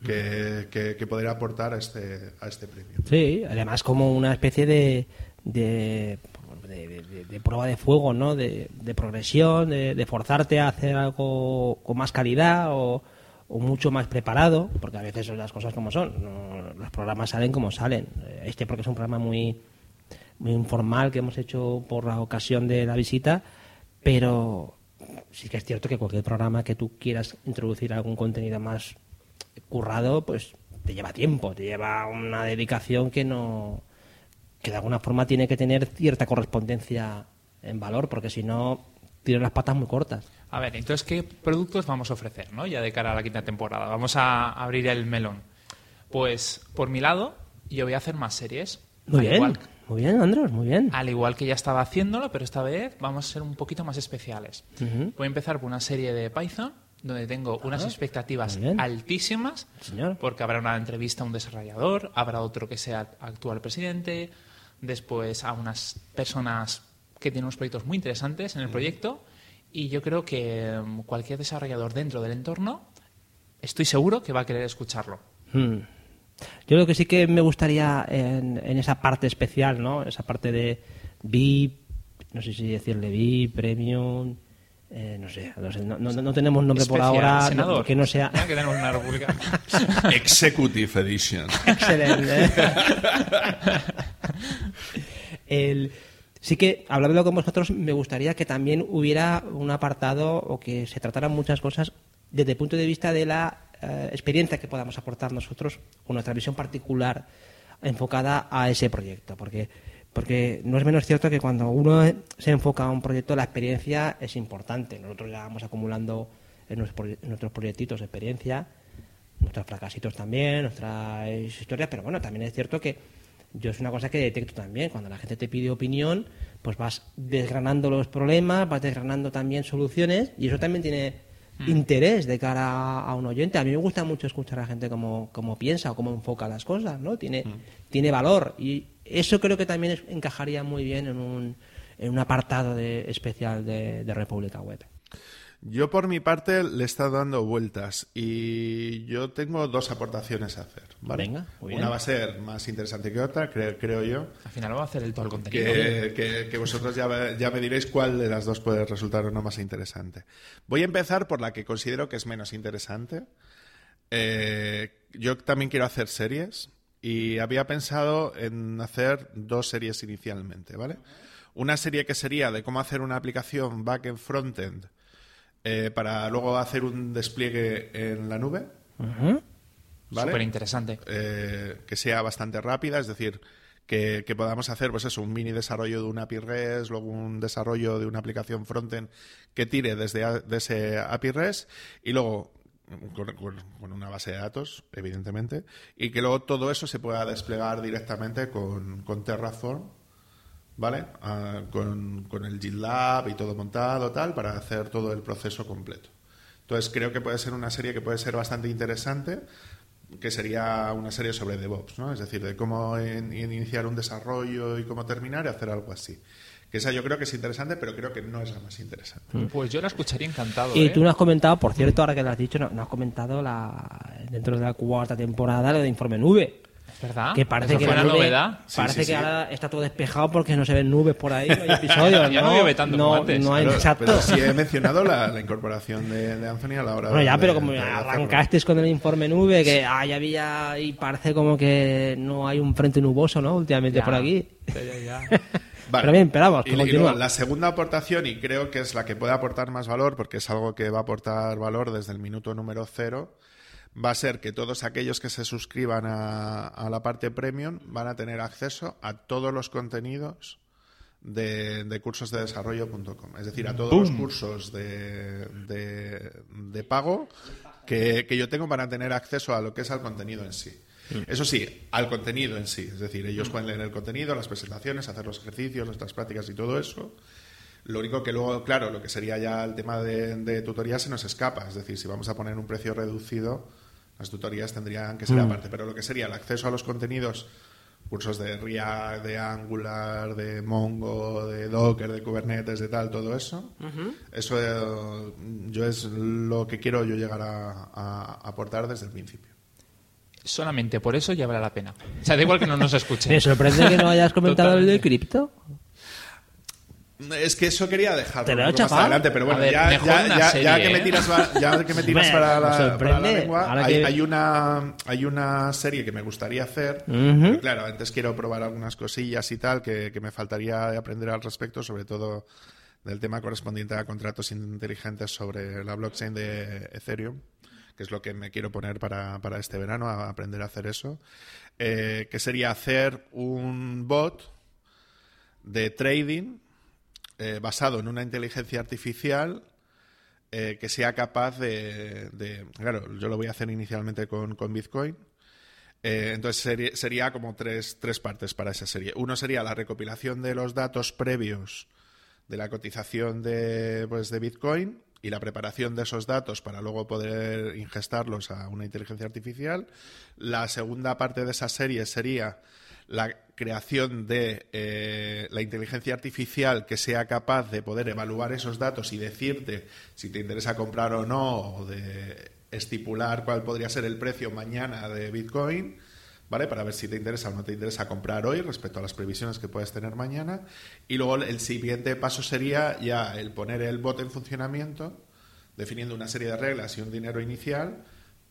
que, que- poder aportar a este, a este premio. Sí, además como una especie de, de, prueba de fuego, ¿no? De, progresión, de, forzarte a hacer algo con más calidad o, mucho más preparado, porque a veces las cosas como son, los programas salen como salen. Eh, Este porque es un programa muy, muy informal que hemos hecho por la ocasión de la visita, pero sí que es cierto que cualquier programa que tú quieras introducir algún contenido más currado, pues te lleva tiempo, te lleva una dedicación que no que de alguna forma tiene que tener cierta correspondencia en valor, porque si no tienes las patas muy cortas. A ver, entonces, ¿qué productos vamos a ofrecer, no? Ya de cara a la quinta temporada. Vamos a abrir el melón. Pues, por mi lado, yo voy a hacer más series. Muy bien, igual- muy bien, Andros, muy bien. al igual que ya estaba haciéndolo, pero esta vez vamos a ser un poquito más especiales. Voy a empezar por una serie de Python, donde tengo unas expectativas bien. altísimas, Señor. porque habrá una entrevista a un desarrollador, habrá otro que sea actual presidente, después a unas personas que tienen unos proyectos muy interesantes en el proyecto, y yo creo que mm, cualquier desarrollador dentro del entorno, estoy seguro que va a querer escucharlo. Hmm. Yo lo que sí que me gustaría en, en esa parte especial, ¿no? Esa parte de VIP, no sé si decirle VIP, Premium, eh, no sé, no, sé, no, no- no tenemos nombre por ahora, senador. que no sea Ya que tenemos una república. Executive Edition. excelente. El- sí que, hablando con vosotros, me gustaría que también hubiera un apartado o que se trataran muchas cosas desde el punto de vista de la eh, experiencia que podamos aportar nosotros con nuestra visión particular enfocada a ese proyecto. Porque, porque no es menos cierto que cuando uno se enfoca a un proyecto, la experiencia es importante. Nosotros ya vamos acumulando en nuestros, proyectitos experiencia nuestros fracasitos también, nuestras historias, pero bueno, también es cierto que yo es una cosa que detecto también, cuando la gente te pide opinión, pues vas desgranando los problemas, vas desgranando también soluciones y eso también tiene interés de cara a un oyente. A mí me gusta mucho escuchar a la gente cómo, cómo piensa o cómo enfoca las cosas, ¿no? Tiene, tiene valor y eso creo que también es- encajaría muy bien en un, en un apartado de, especial de, de República Web. Yo por mi parte le he estado dando vueltas y yo tengo dos aportaciones a hacer. ¿vale? Venga, muy bien. Una va a ser más interesante que otra, creo, creo yo. Al final va a hacer el todo el contenido. Que, que- que vosotros ya, ya me diréis cuál de las dos puede resultar o no más interesante. Voy a empezar por la que considero que es menos interesante. Eh, yo también quiero hacer series y había pensado en hacer dos series inicialmente, ¿vale? Una serie que sería de cómo hacer una aplicación back-end, front-end eh, para luego hacer un despliegue en la nube, Ujú. ¿vale? Súper interesante. eh, que sea bastante rápida, es decir, que, que podamos hacer pues eso, un mini desarrollo de una API REST, luego un desarrollo de una aplicación frontend que tire desde a- de ese API REST y luego con, con- una base de datos, evidentemente, y que luego todo eso se pueda desplegar directamente con, con Terraform, ¿vale? Ah, con, con el GitLab y todo montado, tal, para hacer todo el proceso completo. Entonces creo que puede ser una serie que puede ser bastante interesante, que sería una serie sobre DevOps, ¿no? Es decir, de cómo in- iniciar un desarrollo y cómo terminar y hacer algo así. Que esa yo creo que es interesante, pero creo que no es la más interesante. Pues yo la escucharía encantado. Y ¿eh? tú no has comentado, por cierto, ahora que lo has dicho, no, no has comentado la dentro de la cuarta temporada lo de Informe Nube. ¿Es verdad? Que parece Eso que fue la una nube- novedad. Sí, parece sí, que sí. ahora está todo despejado porque no se ven nubes por ahí, no hay episodios. Ya no no, llueve tanto no, como antes. no hay Pero, exacto. pero sí he mencionado la, la incorporación de, de Anthony a la hora Bueno, de... ya, pero de- como de arrancaste con el informe nube, que ah, ya había y parece como que no hay un frente nuboso, ¿no? Últimamente Ya. por aquí. Ya, ya, ya. Vale. Pero bien, esperamos, que Y, y continúa. luego, la segunda aportación, y creo que es la que puede aportar más valor, porque es algo que va a aportar valor desde el minuto número cero, va a ser que todos aquellos que se suscriban a, a la parte premium van a tener acceso a todos los contenidos de, de cursos de desarrollo.com. Es decir, a todos los cursos de, de, de pago que, que yo tengo van a tener acceso a lo que es al contenido en sí. Eso sí, al contenido en sí. Es decir, ellos pueden leer el contenido, las presentaciones, hacer los ejercicios, nuestras prácticas y todo eso. Lo único que luego, claro, lo que sería ya el tema de, de tutorías se nos escapa. Es decir, si vamos a poner un precio reducido, las tutorías tendrían que ser aparte. Pero lo que sería el acceso a los contenidos, cursos de React, de Angular, de Mongo, de Docker, de Kubernetes, de tal, todo eso, eso eh, yo es lo que quiero yo llegar a, a aportar desde el principio. Solamente por eso ya vale la pena. O sea, da igual que no nos escuchen. Me sorprende que no hayas comentado el de cripto. Es que eso quería dejarlo Te lo he más chapado. adelante, pero bueno, ver, ya, mejor ya, una ya- serie, ya que ¿eh? me tiras, ya que me tiras para, la, sorprende. para la lengua, hay, que- hay una, hay una serie que me gustaría hacer. Claro, antes quiero probar algunas cosillas y tal que, que me faltaría aprender al respecto, sobre todo del tema correspondiente a contratos inteligentes sobre la blockchain de Ethereum que es lo que me quiero poner para, para este verano, a aprender a hacer eso, eh, que sería hacer un bot de trading eh, basado en una inteligencia artificial eh, que sea capaz de, Claro, yo lo voy a hacer inicialmente con, con Bitcoin. Entonces sería, sería como tres, tres partes para esa serie. Uno sería la recopilación de los datos previos de la cotización de, pues, de Bitcoin y la preparación de esos datos para luego poder ingestarlos a una inteligencia artificial. La segunda parte de esa serie sería la creación de eh, la inteligencia artificial que sea capaz de poder evaluar esos datos y decirte si te interesa comprar o no, o de estipular cuál podría ser el precio mañana de Bitcoin, ¿vale? Para ver si te interesa o no te interesa comprar hoy respecto a las previsiones que puedes tener mañana. Y luego el siguiente paso sería ya el poner el bot en funcionamiento, definiendo una serie de reglas y un dinero inicial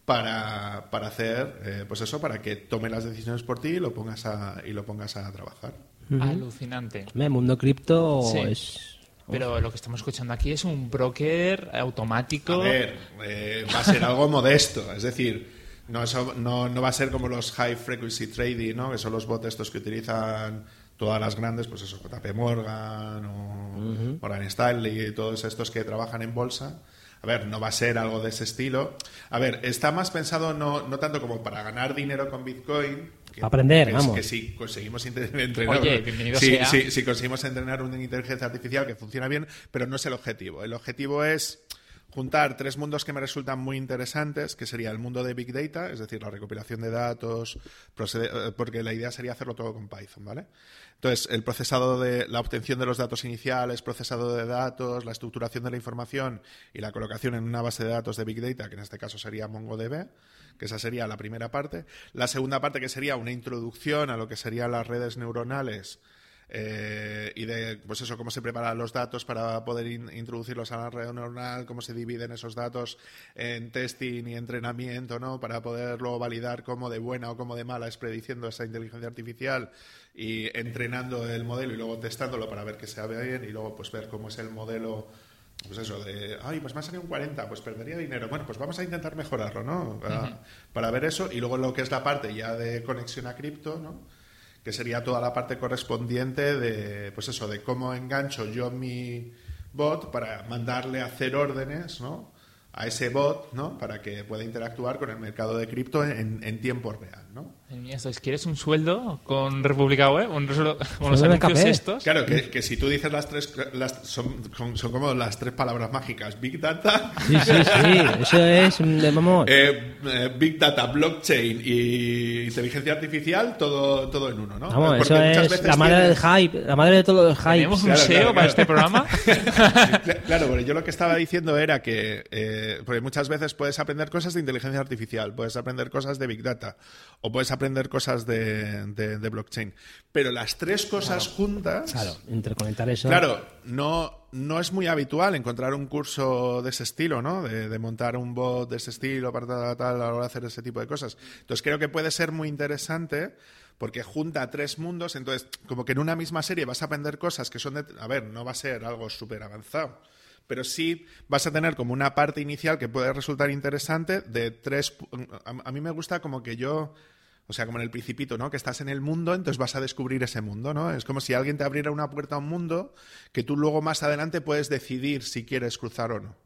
para, para hacer, eh, pues eso, para que tome las decisiones por ti y lo pongas a, y lo pongas a trabajar. Alucinante. El mundo cripto Sí. es... Pero lo que estamos escuchando aquí es un broker automático. A ver, eh, va a ser algo modesto, es decir, no, eso- no, no va a ser como los high frequency trading, ¿no? que son los bots estos que utilizan todas las grandes, pues eso, JP Morgan o Morgan Stanley y todos estos que trabajan en bolsa. A ver, no va a ser algo de ese estilo. A ver, está más pensado no, no tanto como para ganar dinero con Bitcoin. que- Aprender, que es- vamos. Que si conseguimos entrenar. Oye, bienvenido sí, sea. sí, si conseguimos entrenar una inteligencia artificial que funciona bien, pero no es el objetivo. El objetivo es juntar tres mundos que me resultan muy interesantes, que sería el mundo de Big Data, es decir, la recopilación de datos, eh, porque la idea sería hacerlo todo con Python, ¿vale? Entonces, el procesado de la obtención de los datos iniciales, procesado de datos, la estructuración de la información y la colocación en una base de datos de Big Data, que en este caso sería MongoDB, que esa sería la primera parte. La segunda parte que sería una introducción a lo que serían las redes neuronales eh, y de pues eso cómo se preparan los datos para poder in- introducirlos a la red neuronal, cómo se dividen esos datos en testing y entrenamiento, ¿no? Para poder luego validar cómo de buena o cómo de mala es prediciendo esa inteligencia artificial y entrenando el modelo y luego testándolo para ver que sea bien y luego pues ver cómo es el modelo pues eso, de, ay, pues me ha salido un 40, pues perdería dinero. Bueno, pues vamos a intentar mejorarlo, ¿no? Para, para ver eso. Y luego lo que es la parte ya de conexión a cripto, ¿no? Que sería toda la parte correspondiente de, pues eso, de cómo engancho yo mi bot para mandarle a hacer órdenes, ¿no? A ese bot, ¿no? Para que pueda interactuar con el mercado de cripto en, en tiempo real, ¿no? Esto es, ¿Quieres un sueldo con República Web? ¿Un sueldo con los anuncios estos? Claro, que, que si tú dices las tres, las, son, son, son como las tres palabras mágicas, Big Data, Sí, sí, sí. Eso es... un- de- Vamos... Eh, eh, Big Data, blockchain y inteligencia artificial, todo, todo en uno, ¿no? Vamos, Porque eso muchas es veces la madre del tienes- hype, la madre de todos los hypes. ¿Tenemos un Claro, SEO claro, para claro. este programa? Cla- Claro, pero yo lo que estaba diciendo era que, eh, porque muchas veces puedes aprender cosas de inteligencia artificial, puedes aprender cosas de Big Data o puedes aprender cosas de, de- de blockchain, pero las tres cosas juntas, Claro, interconectar eso. Claro, no, no es muy habitual encontrar un curso de ese estilo, ¿no? De, de montar un bot de ese estilo para tal, tal, a la hora de hacer ese tipo de cosas. Entonces creo que puede ser muy interesante porque junta tres mundos, entonces como que en una misma serie vas a aprender cosas que son de... A ver, no va a ser algo súper avanzado, pero sí vas a tener como una parte inicial que puede resultar interesante de tres... a mí me gusta como que yo... O sea, como en el principito, ¿no? Que estás en el mundo, entonces vas a descubrir ese mundo, ¿no? Es como si alguien te abriera una puerta a un mundo que tú luego más adelante puedes decidir si quieres cruzar o no.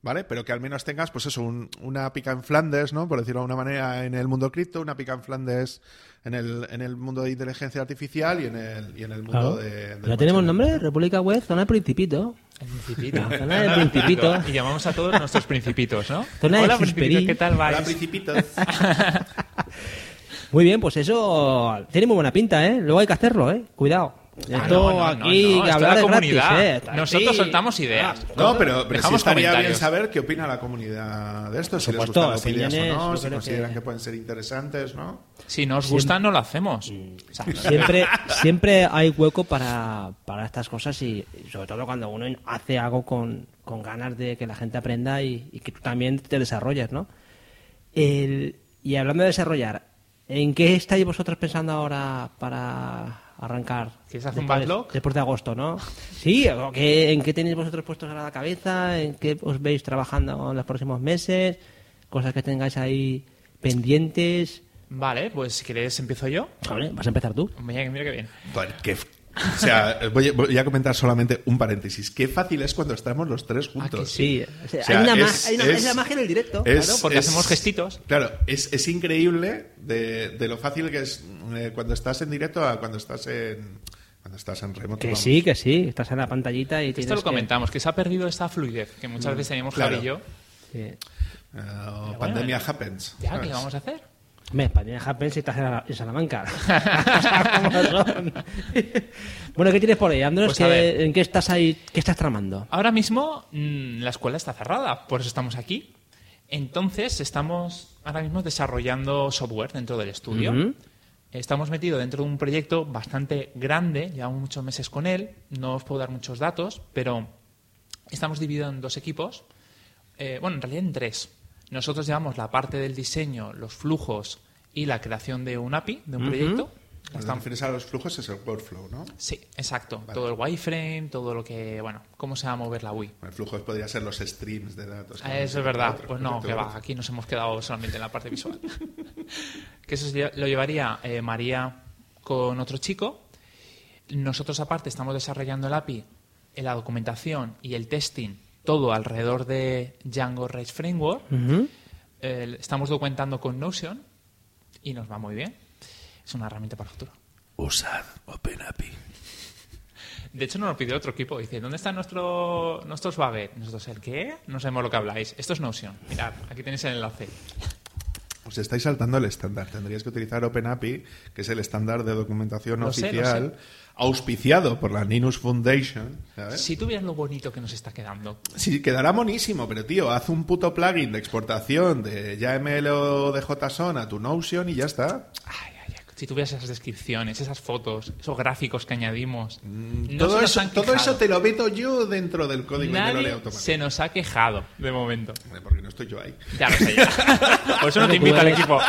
¿Vale? Pero que al menos tengas, pues eso, un- una pica en Flandes, ¿no? Por decirlo de alguna manera, en el mundo cripto, una pica en Flandes en el, en el mundo de inteligencia artificial y en el, y en el mundo Claro. de... del ¿Ya tenemos nombre? República Web, zona del Principito. El Principito. Zona del Principito. Y llamamos a todos nuestros principitos, ¿no? Zona de Hola. Principito, ¿qué tal vais? Hola, principitos. Muy bien, pues eso tiene muy buena pinta, ¿eh? Luego hay que hacerlo, ¿eh? Cuidado. Esto Ah, no, no, aquí, no, que esto hablar de gratis, comunidad. ¿eh? Nosotros soltamos ideas. Ah, No, pero, pero sí Dejamos estaría bien comentarios. saber qué opina la comunidad de esto, si les gustan las ideas o no, si consideran que- que... pueden ser interesantes, ¿no? Si nos gusta, no lo hacemos. O sea, Siempre, siempre hay hueco para, para estas cosas y, y sobre todo cuando uno hace algo con, con ganas de que la gente aprenda y, y que tú también te desarrolles, ¿no? El- y hablando de desarrollar, ¿en qué estáis vosotros pensando ahora para arrancar? ¿Quieres hacer un Después- backlog? Después de agosto, ¿no? Sí, o qué- ¿en qué tenéis vosotros puestos ahora la cabeza? ¿En qué os veis trabajando en los próximos meses? Cosas que tengáis ahí pendientes. Vale, pues si quieres empiezo yo. Vale, vas a empezar tú. Mira, mira qué bien. Bueno, qué o sea, voy a, voy a comentar solamente un paréntesis. Qué fácil es cuando estamos los tres juntos. Sí, o sea, O sea, hay, una es- hay una- es- es la magia en el directo. es- claro. porque hacemos gestitos. Claro, es, es increíble de, de lo fácil que es eh, cuando estás en directo a cuando estás en cuando estás en remoto. Que vamos. sí, que sí, estás en la pantallita y Esto lo que- comentamos, que se ha perdido esta fluidez que muchas veces teníamos claro. Javi y yo. Sí. Bueno, pandemia eh, happens. Ya, ¿sabes? ¿qué vamos a hacer? Hombre, España Happens si estás en, la- en Salamanca. Bueno, ¿qué tienes por ahí, Andrés? Pues a ¿Qué- ver. ¿En qué estás ahí? ¿Qué estás tramando? Ahora mismo mm, la escuela está cerrada, por eso estamos aquí. Entonces estamos ahora mismo desarrollando software dentro del estudio. Estamos metidos dentro de un proyecto bastante grande, llevamos muchos meses con él, no os puedo dar muchos datos, pero estamos divididos en dos equipos, eh, bueno, en realidad en tres. Nosotros llevamos la parte del diseño, los flujos y la creación de un API, de un proyecto. Cuando refieres a los flujos es el workflow, ¿no? Sí, exacto. Vale. Todo el wireframe, todo lo que, bueno, cómo se va a mover la UI. El flujo podría ser los streams de datos. Ah, Eso es verdad. Otro, Pues no, que va. Aquí nos hemos quedado solamente en la parte visual. que eso lo llevaría eh, María con otro chico. Nosotros aparte estamos desarrollando el API, en la documentación y el testing, todo alrededor de Django REST Framework. Eh, estamos documentando con Notion y nos va muy bien. Es una herramienta para el futuro. Usad OpenAPI. De hecho, nos lo pidió otro equipo. Dice, ¿dónde está nuestro, nuestro Swagger? Nosotros, ¿el qué? No sabemos lo que habláis. Esto es Notion. Mirad, aquí tenéis el enlace. Os estáis saltando el estándar. Tendríais que utilizar OpenAPI, que es el estándar de documentación Lo sé, lo oficial, auspiciado por la Linux Foundation. ¿sabes? Si tuvieras lo bonito que nos está quedando. Sí, quedará monísimo, pero tío, haz un puto plugin de exportación de YAML o de JSON a tu Notion y ya está. Ay, si tuvieras esas descripciones, esas fotos, esos gráficos que añadimos. No Mm, todo eso, todo eso te lo meto yo dentro del código y me lo leo Nadie automáticamente. se nos ha quejado de momento. Porque no estoy yo ahí. Ya lo sé, ya. Por eso no te Tú invito al equipo.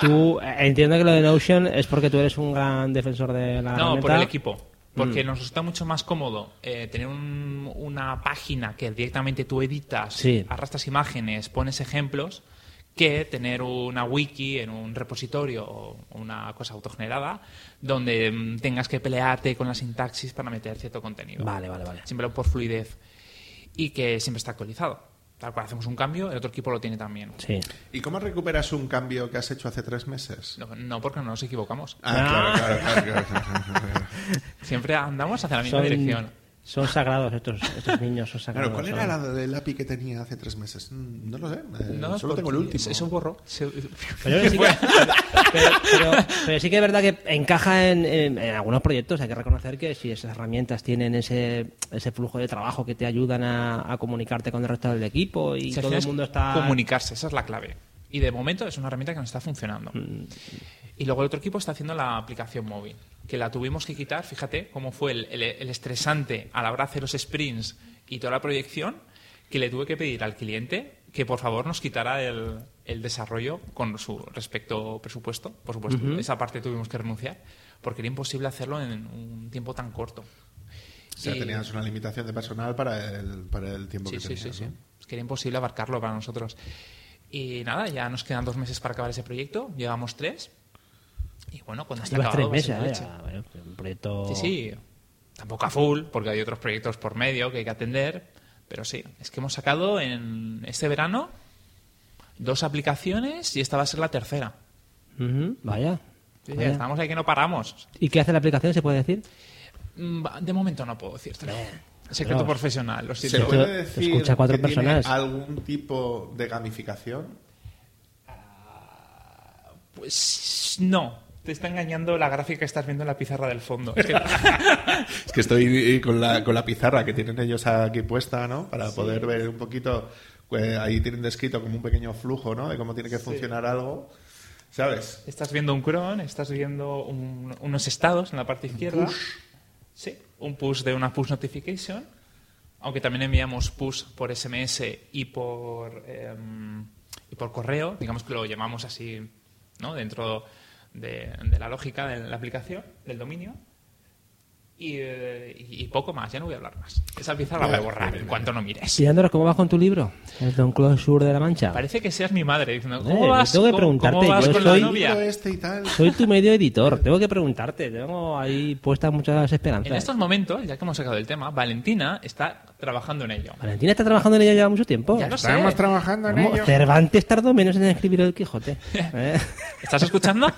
Tú eh, entiendo que lo de Notion es porque tú eres un gran defensor de la No, herramienta. por el equipo. Mm. Porque nos resulta mucho más cómodo eh, tener un- una página que directamente tú editas, Sí. arrastras imágenes, pones ejemplos, que tener una wiki en un repositorio o una cosa autogenerada donde mm, tengas que pelearte con la sintaxis para meter cierto contenido. Vale, vale, vale. Siempre por fluidez. Y que siempre está actualizado. Tal cual hacemos un cambio, el otro equipo lo tiene también. Sí. ¿Y cómo recuperas un cambio que has hecho hace tres meses? No, no porque no nos equivocamos. Ah, claro, claro, claro, claro, claro. Siempre andamos hacia la misma Son, dirección. Son sagrados estos, estos niños, son sagrados. Claro, ¿cuál son- era la del API que tenía hace tres meses? Mm, No lo sé. eh, No, solo tengo el último. Eso borró. Se- Pero, sí que, pero, pero- pero sí que es verdad que encaja en, en- en algunos proyectos. Hay que reconocer que si esas herramientas tienen ese, ese flujo de trabajo que te ayudan a, a comunicarte con el resto del equipo y Si todo el es mundo está. Comunicarse, esa es la clave. Y de momento es una herramienta que nos está funcionando. Mm. Y luego el otro equipo está haciendo la aplicación móvil, que la tuvimos que quitar, fíjate cómo fue el, el- el estresante a la hora de hacer los sprints y toda la proyección, que le tuve que pedir al cliente que por favor nos quitara el, el desarrollo con su respecto presupuesto. Por supuesto, esa parte tuvimos que renunciar, porque era imposible hacerlo en un tiempo tan corto. O sea, Y- tenías una limitación de personal para el, para el tiempo Sí, que sí, tenías. sí, sí. ¿no? Es que era imposible abarcarlo para nosotros. Y nada, ya nos quedan dos meses para acabar ese proyecto. Llevamos tres. Y bueno, cuando esté Llevas acabado tres va a meses, ser ¿eh? un proyecto. Sí, sí. Tampoco a full, porque hay otros proyectos por medio que hay que atender. Pero sí, es que hemos sacado en este verano dos aplicaciones y esta va a ser la tercera. Vaya. Sí, vaya. estamos ahí que no paramos. ¿Y qué hace la aplicación? ¿Se puede decir? Mm, De momento no puedo decírtelo. Secreto Dios. profesional, lo ¿Se siento. Puede decir escucha a cuatro que tiene personas. algún tipo de gamificación? Pues no. Te está engañando la gráfica que estás viendo en la pizarra del fondo. Es que- Es que estoy con la, con la pizarra que tienen ellos aquí puesta, ¿no? Para poder ver un poquito. pues, ahí tienen descrito como un pequeño flujo, ¿no? De cómo tiene que funcionar algo. ¿Sabes? estás viendo un cron, estás viendo un- unos estados en la parte izquierda. Sí, un push de una push notification. Aunque también enviamos push por SMS y por, em, y por correo. Digamos que lo llamamos así, ¿no? Dentro de, de la lógica de la aplicación, del dominio. Y, eh, y- y poco más, ya no voy a hablar más. Esa pizarra la voy a borrar en cuanto no mires. Y Andorra, ¿cómo vas con tu libro? El Don Closure de la Mancha. Parece que seas mi madre diciendo, ¿cómo Eh, vas, tengo que ¿Cómo- preguntarte, cómo vas yo con soy- la novia? Este y tal. Soy tu medio editor, tengo que preguntarte, tengo ahí puestas muchas esperanzas. En estos momentos, ya que hemos sacado el tema, Valentina está trabajando en ello. Valentina está trabajando en ella ya mucho tiempo. Ya lo sé. Estamos trabajando en Vamos, ello. Cervantes tardó menos en escribir el Quijote. ¿eh? ¿Estás escuchando?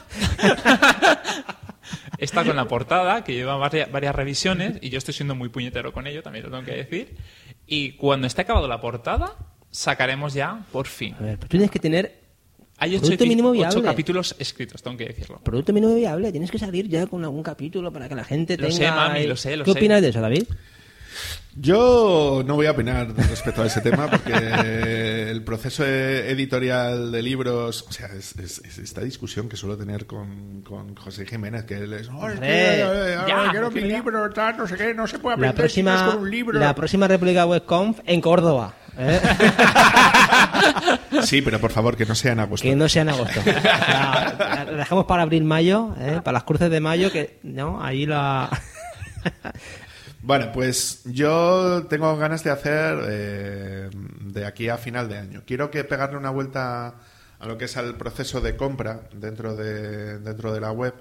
Está con la portada, que lleva varias, varias revisiones, y yo estoy siendo muy puñetero con ello, también lo tengo que decir. Y cuando esté acabado la portada, sacaremos ya, por fin. A ver, tú tienes que tener Hay ocho, Producto mínimo ocho viable. capítulos escritos, tengo que decirlo. producto mínimo viable, tienes que salir ya con algún capítulo para que la gente Lo tenga... sé, mami, lo sé, lo ¿Qué sé. opinas de eso, David? Yo no voy a opinar respecto a ese tema porque el proceso e- editorial de libros, o sea, es, es- es esta discusión que suelo tener con, con José Jiménez, que él es, "Oh, es que, eh, ya, quiero mi ya". libro, tal, no sé qué, no se puede La aprender si no es próxima, con un libro. la próxima República WebConf en Córdoba. ¿eh? Sí, pero por favor, que no sea en agosto. que no sea en agosto. La, la dejamos para abril-mayo, ¿eh? para las cruces de mayo, que no, ahí la... Bueno, pues yo tengo ganas de hacer eh, de aquí a final de año. Quiero que pegarle una vuelta a lo que es el proceso de compra dentro de, dentro de la web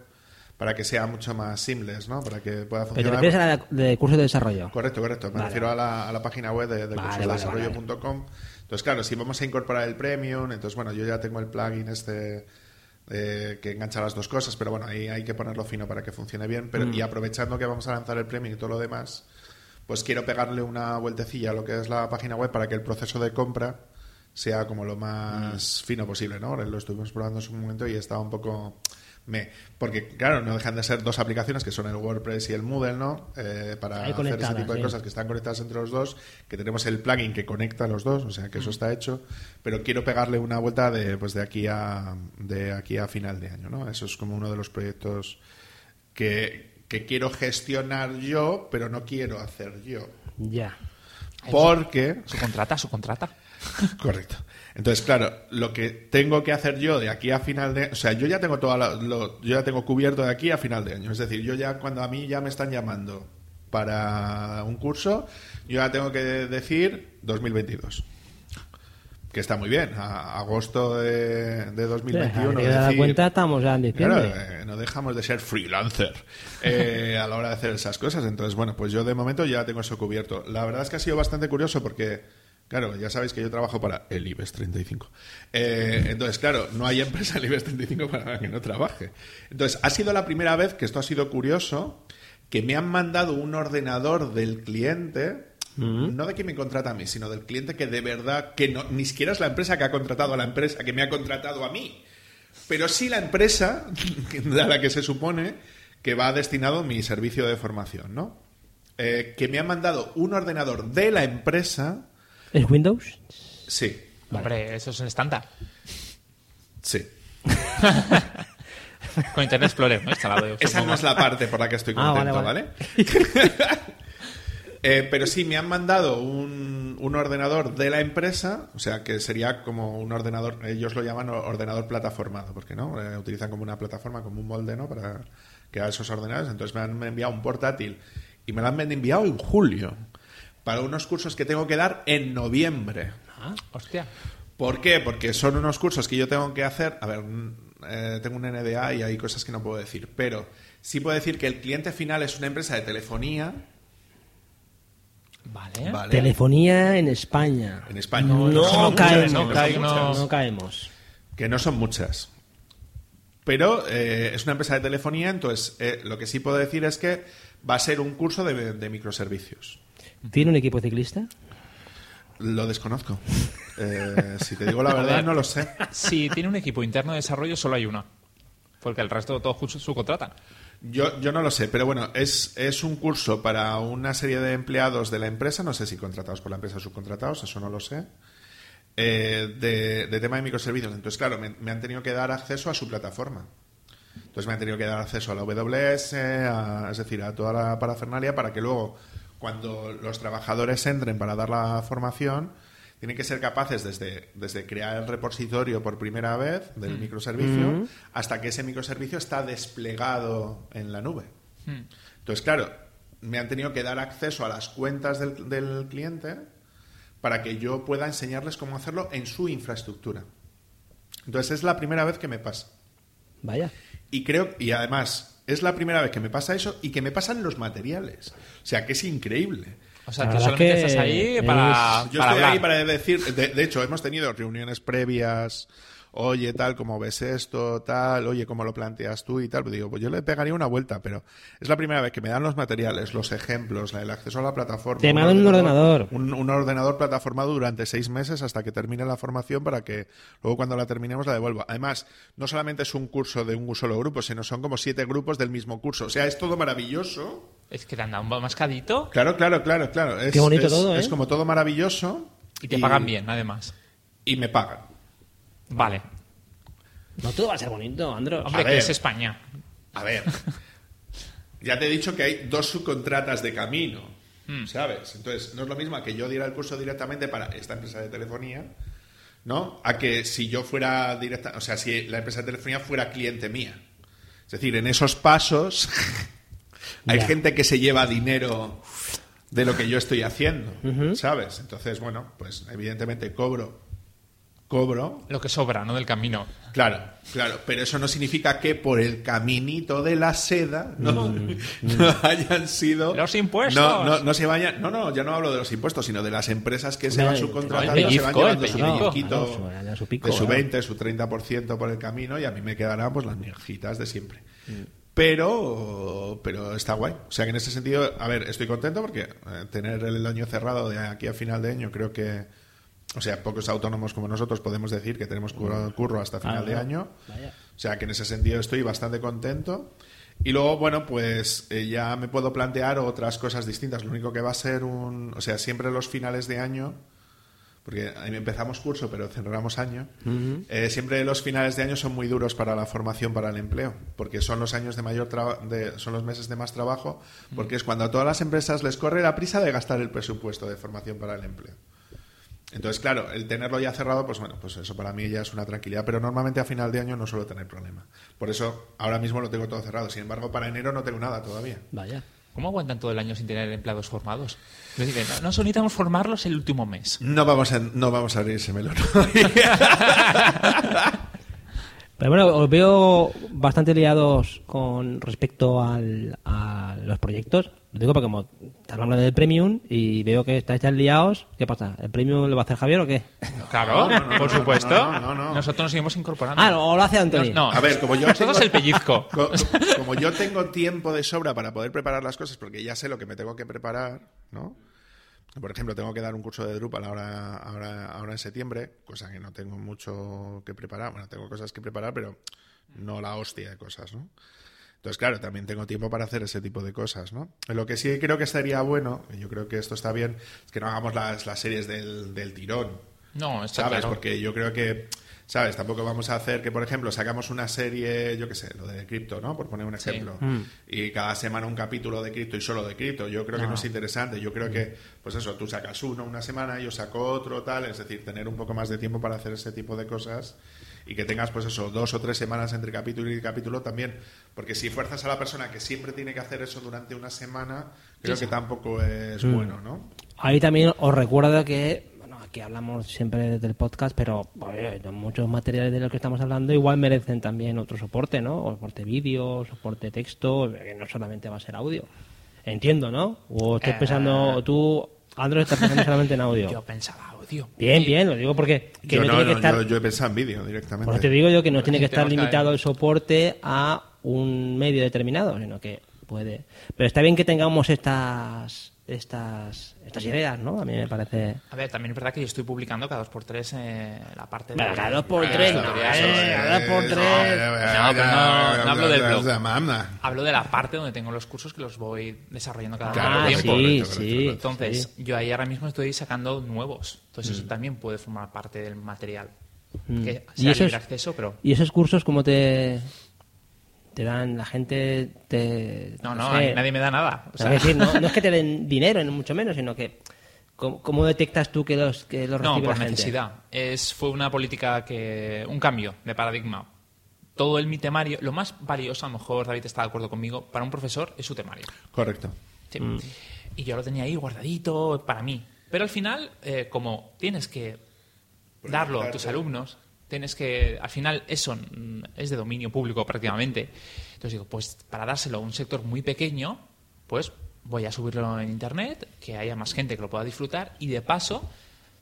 para que sea mucho más seamless, ¿no? Para que pueda Pero te funcionar. refieres a la de curso de desarrollo. Correcto, correcto. Me Vale. refiero a la, a la página web de, de Vale, cursosdesarrollo.com. Entonces, claro, si vamos a incorporar el premium, entonces, bueno, yo ya tengo el plugin este eh, que engancha las dos cosas, pero bueno, ahí hay que ponerlo fino para que funcione bien. Pero, Mm. Y aprovechando que vamos a lanzar el premium y todo lo demás, pues quiero pegarle una vueltecilla a lo que es la página web para que el proceso de compra sea como lo Mm. más fino posible, ¿no? Lo estuvimos probando en su momento y estaba un poco me porque claro no dejan de ser dos aplicaciones que son el WordPress y el Moodle no Eh, para Ahí hacer ese tipo de sí. cosas que están conectadas entre los dos que tenemos el plugin que conecta a los dos o sea que eso está hecho pero quiero pegarle una vuelta de pues de aquí a de aquí a final de año no eso es como uno de los proyectos que que quiero gestionar yo pero no quiero hacer yo Ya. porque Su contrata, su contrata. Correcto. Entonces, claro, lo que tengo que hacer yo de aquí a final de, o sea, yo ya tengo toda la- lo, yo ya tengo cubierto de aquí a final de año. Es decir, yo ya cuando a mí ya me están llamando para un curso, yo ya tengo que decir 2022. Que está muy bien. A agosto de, de 2021. Si te das decir- cuenta, estamos ya en Claro, diciembre. eh, no dejamos de ser freelancer eh, a la hora de hacer esas cosas. Entonces, bueno, pues yo de momento ya tengo eso cubierto. La verdad es que ha sido bastante curioso porque, claro, ya sabéis que yo trabajo para el IBEX 35. Eh, entonces, claro, no hay empresa del IBEX 35 para la que no trabaje. Entonces, ha sido la primera vez que esto ha sido curioso, que me han mandado un ordenador del cliente. No de quien me contrata a mí, sino del cliente que de verdad, que no, ni siquiera es la empresa que ha contratado a la empresa que me ha contratado a mí. Pero sí la empresa a la que se supone que va destinado mi servicio de formación, ¿no? Eh, que me han mandado un ordenador de la empresa. ¿Es Windows? Sí, Hombre, eso es el estándar. sí. Con Internet Explorer, ¿no? Instalado. yo Esa no es la parte por la que estoy Ah, contento, vale, ¿vale? Eh, pero sí, me han mandado un, un ordenador de la empresa, o sea, que sería como un ordenador, ellos lo llaman ordenador plataformado, porque no Eh, utilizan como una plataforma, como un molde, ¿no? Para crear esos ordenadores. Entonces me han enviado un portátil y me lo han enviado en julio para unos cursos que tengo que dar en noviembre. Ah, hostia. ¿Por qué? Porque son unos cursos que yo tengo que hacer. A ver, mm, eh, tengo un NDA y hay cosas que no puedo decir, pero sí puedo decir que el cliente final es una empresa de telefonía. Vale. ¿vale? Telefonía en España. En España. No, No son muchas, caemos. no caemos. muchas. No caemos. Que no son muchas. Pero eh, es una empresa de telefonía, entonces eh, lo que sí puedo decir es que va a ser un curso de, de microservicios. ¿Tiene un equipo ciclista? Lo desconozco. Eh, si te digo la verdad, no lo sé. Si tiene un equipo interno de desarrollo, solo hay una. Porque el resto todos subcontratan. Yo, yo no lo sé, pero bueno, es, es un curso para una serie de empleados de la empresa, no sé si contratados por la empresa o subcontratados, eso no lo sé, eh, de, de tema de microservicios. Entonces, claro, me, me han tenido que dar acceso a su plataforma. Entonces me han tenido que dar acceso a la AWS, a- es decir, a toda la parafernalia para que luego, cuando los trabajadores entren para dar la formación, tienen que ser capaces desde, desde crear el repositorio por primera vez del microservicio hasta que ese microservicio está desplegado en la nube. Entonces, claro, me han tenido que dar acceso a las cuentas del, del cliente para que yo pueda enseñarles cómo hacerlo en su infraestructura. Entonces, es la primera vez que me pasa. Vaya. Y creo, y además, es la primera vez que me pasa eso y que me pasan los materiales. O sea, que es increíble. O sea, verdad solamente que estás ahí es- para, Yo para estoy hablar. ahí para decir, de, de hecho, hemos tenido reuniones previas, oye, tal, ¿cómo ves esto? Tal, oye, ¿cómo lo planteas tú? Y tal. Pues digo, pues yo le pegaría una vuelta, pero es la primera vez que me dan los materiales, los ejemplos, el acceso a la plataforma. Te mandan un ordenador. Un, un ordenador plataformado durante seis meses hasta que termine la formación para que luego cuando la terminemos la devuelva. Además, no solamente es un curso de un solo grupo, sino son como siete grupos del mismo curso. O sea, es todo maravilloso. Es que te han dado un mascadito Claro, claro, claro, claro. Es, Qué bonito es- todo, ¿eh? Es como todo maravilloso. y te pagan bien, además. Y me pagan. Vale. No todo va a ser bonito, Andros. Hombre, que ver. es España. A ver. ya te he dicho que hay dos subcontratas de camino. Hmm. ¿Sabes? Entonces, no es lo mismo a que yo diera el curso directamente para esta empresa de telefonía, ¿no? A que si yo fuera directa, o sea, si la empresa de telefonía fuera cliente mía. Es decir, en esos pasos hay gente que se lleva dinero de lo que yo estoy haciendo, ¿sabes? Entonces, bueno, pues evidentemente cobro, cobro, Lo que sobra, ¿no? Del camino. Claro, claro, pero eso no significa que por el caminito de la seda no, Mm, no hayan sido Los impuestos. No, no, no se vayan, no, no, ya no hablo de los impuestos, sino de las empresas que se van subcontratando, se van llevando su pellizquito Claro, su- pico, de su claro. 20, su 30% por el camino y a mí me quedarán pues las migajitas de siempre. Mm. Pero, pero está guay. O sea que en ese sentido, a ver, estoy contento porque eh, tener el año cerrado de aquí a final de año creo que, o sea, pocos autónomos como nosotros podemos decir que tenemos curro, curro hasta final Ah, de no. año. Vaya. O sea que en ese sentido estoy bastante contento. Y luego, bueno, pues eh, ya me puedo plantear otras cosas distintas. Lo único que va a ser un. O sea, siempre los finales de año. Porque ahí empezamos curso, pero cerramos año. eh, siempre los finales de año son muy duros para la formación para el empleo. Porque son los años de mayor de, son los meses de más trabajo. Porque es cuando a todas las empresas les corre la prisa de gastar el presupuesto de formación para el empleo. Entonces, claro, el tenerlo ya cerrado, pues bueno, pues eso para mí ya es una tranquilidad, pero normalmente a final de año no suelo tener problema. Por eso ahora mismo lo tengo todo cerrado. Sin embargo, para enero no tengo nada todavía. Vaya. ¿Cómo aguantan todo el año sin tener empleados formados? Es decir, no, necesitamos formarlos el último mes. No vamos a, no vamos a abrir ese melón. Pero bueno, os veo bastante liados con respecto al- a los proyectos. Lo digo porque como estás hablando del Premium y veo que estáis ya liados, ¿qué pasa? ¿El Premium lo va a hacer Javier o qué? Claro, No, no, no, por supuesto. no, no, no. Nosotros nos seguimos incorporando. Ah, o lo hace Anthony. No, A ver, como yo tengo- el pellizco. Co- Como yo tengo tiempo de sobra para poder preparar las cosas, porque ya sé lo que me tengo que preparar, ¿no? Por ejemplo, tengo que dar un curso de Drupal ahora, ahora, ahora en septiembre, cosa que no tengo mucho que preparar. Bueno, tengo cosas que preparar, pero no la hostia de cosas, ¿no? Entonces, claro, también tengo tiempo para hacer ese tipo de cosas, ¿no? Lo que sí creo que estaría bueno, y yo creo que esto está bien, es que no hagamos las, las series del, del tirón. No, está ¿Sabes? claro. Porque yo creo que, ¿sabes? Tampoco vamos a hacer que, por ejemplo, sacamos una serie, yo qué sé, lo de cripto, ¿no? Por poner un Sí. ejemplo. Mm. Y cada semana un capítulo de cripto y solo de cripto. Yo creo que no es interesante. Yo creo que, pues eso, tú sacas uno una semana, yo saco otro, tal. Es decir, tener un poco más de tiempo para hacer ese tipo de cosas y que tengas, pues eso, dos o tres semanas entre capítulo y capítulo también. Porque si fuerzas a la persona que siempre tiene que hacer eso durante una semana, creo Sí, que sí. tampoco es Mm. bueno, ¿no? Ahí también os recuerdo que, bueno, aquí hablamos siempre del podcast, pero muchos materiales de los que estamos hablando igual merecen también otro soporte, ¿no? O soporte vídeo, soporte texto, que no solamente va a ser audio. Entiendo, ¿no? O estás Eh. pensando, o tú, Android, estás pensando solamente en audio. Yo pensaba audio. Bien, bien, lo digo porque que Yo no, no, tiene que no, estar... yo, yo he pensado en vídeo directamente. Por eso te digo yo que no tiene que estar que- limitado el soporte a un medio determinado, sino que puede. Pero está bien que tengamos estas estas, estas ideas, ¿no? A mí me parece... A ver, también es verdad que yo estoy publicando cada dos por tres eh, la parte de... Cada dos por tres, no, eh, cada dos por tres. No, pero no- no hablo del blog. Hablo de la parte donde tengo los cursos que los voy desarrollando cada Claro, tiempo. sí, sí. correcto. Entonces, yo ahí ahora mismo estoy sacando nuevos. Entonces, eso también puede formar parte del material. Mm. Que ¿Y sea libre es- acceso, pero... ¿Y esos cursos cómo te, te dan la gente? Te, No, no, sé, a mí nadie me da nada. O sea, decir, no, no es que te den dinero, ni mucho menos, sino que ¿cómo, cómo detectas tú que los, que los No, recibe por la gente? necesidad. Es, fue una política que. un cambio de paradigma. Todo el mi temario, lo más valioso, a lo mejor David está de acuerdo conmigo, para un profesor es su temario. Correcto. Sí. Mm. Y yo lo tenía ahí guardadito para mí. Pero al final, eh, como tienes que darlo a tus alumnos, tienes que. Al final, eso mm, es de dominio público prácticamente. Entonces digo, pues para dárselo a un sector muy pequeño, pues voy a subirlo en internet, que haya más gente que lo pueda disfrutar y de paso.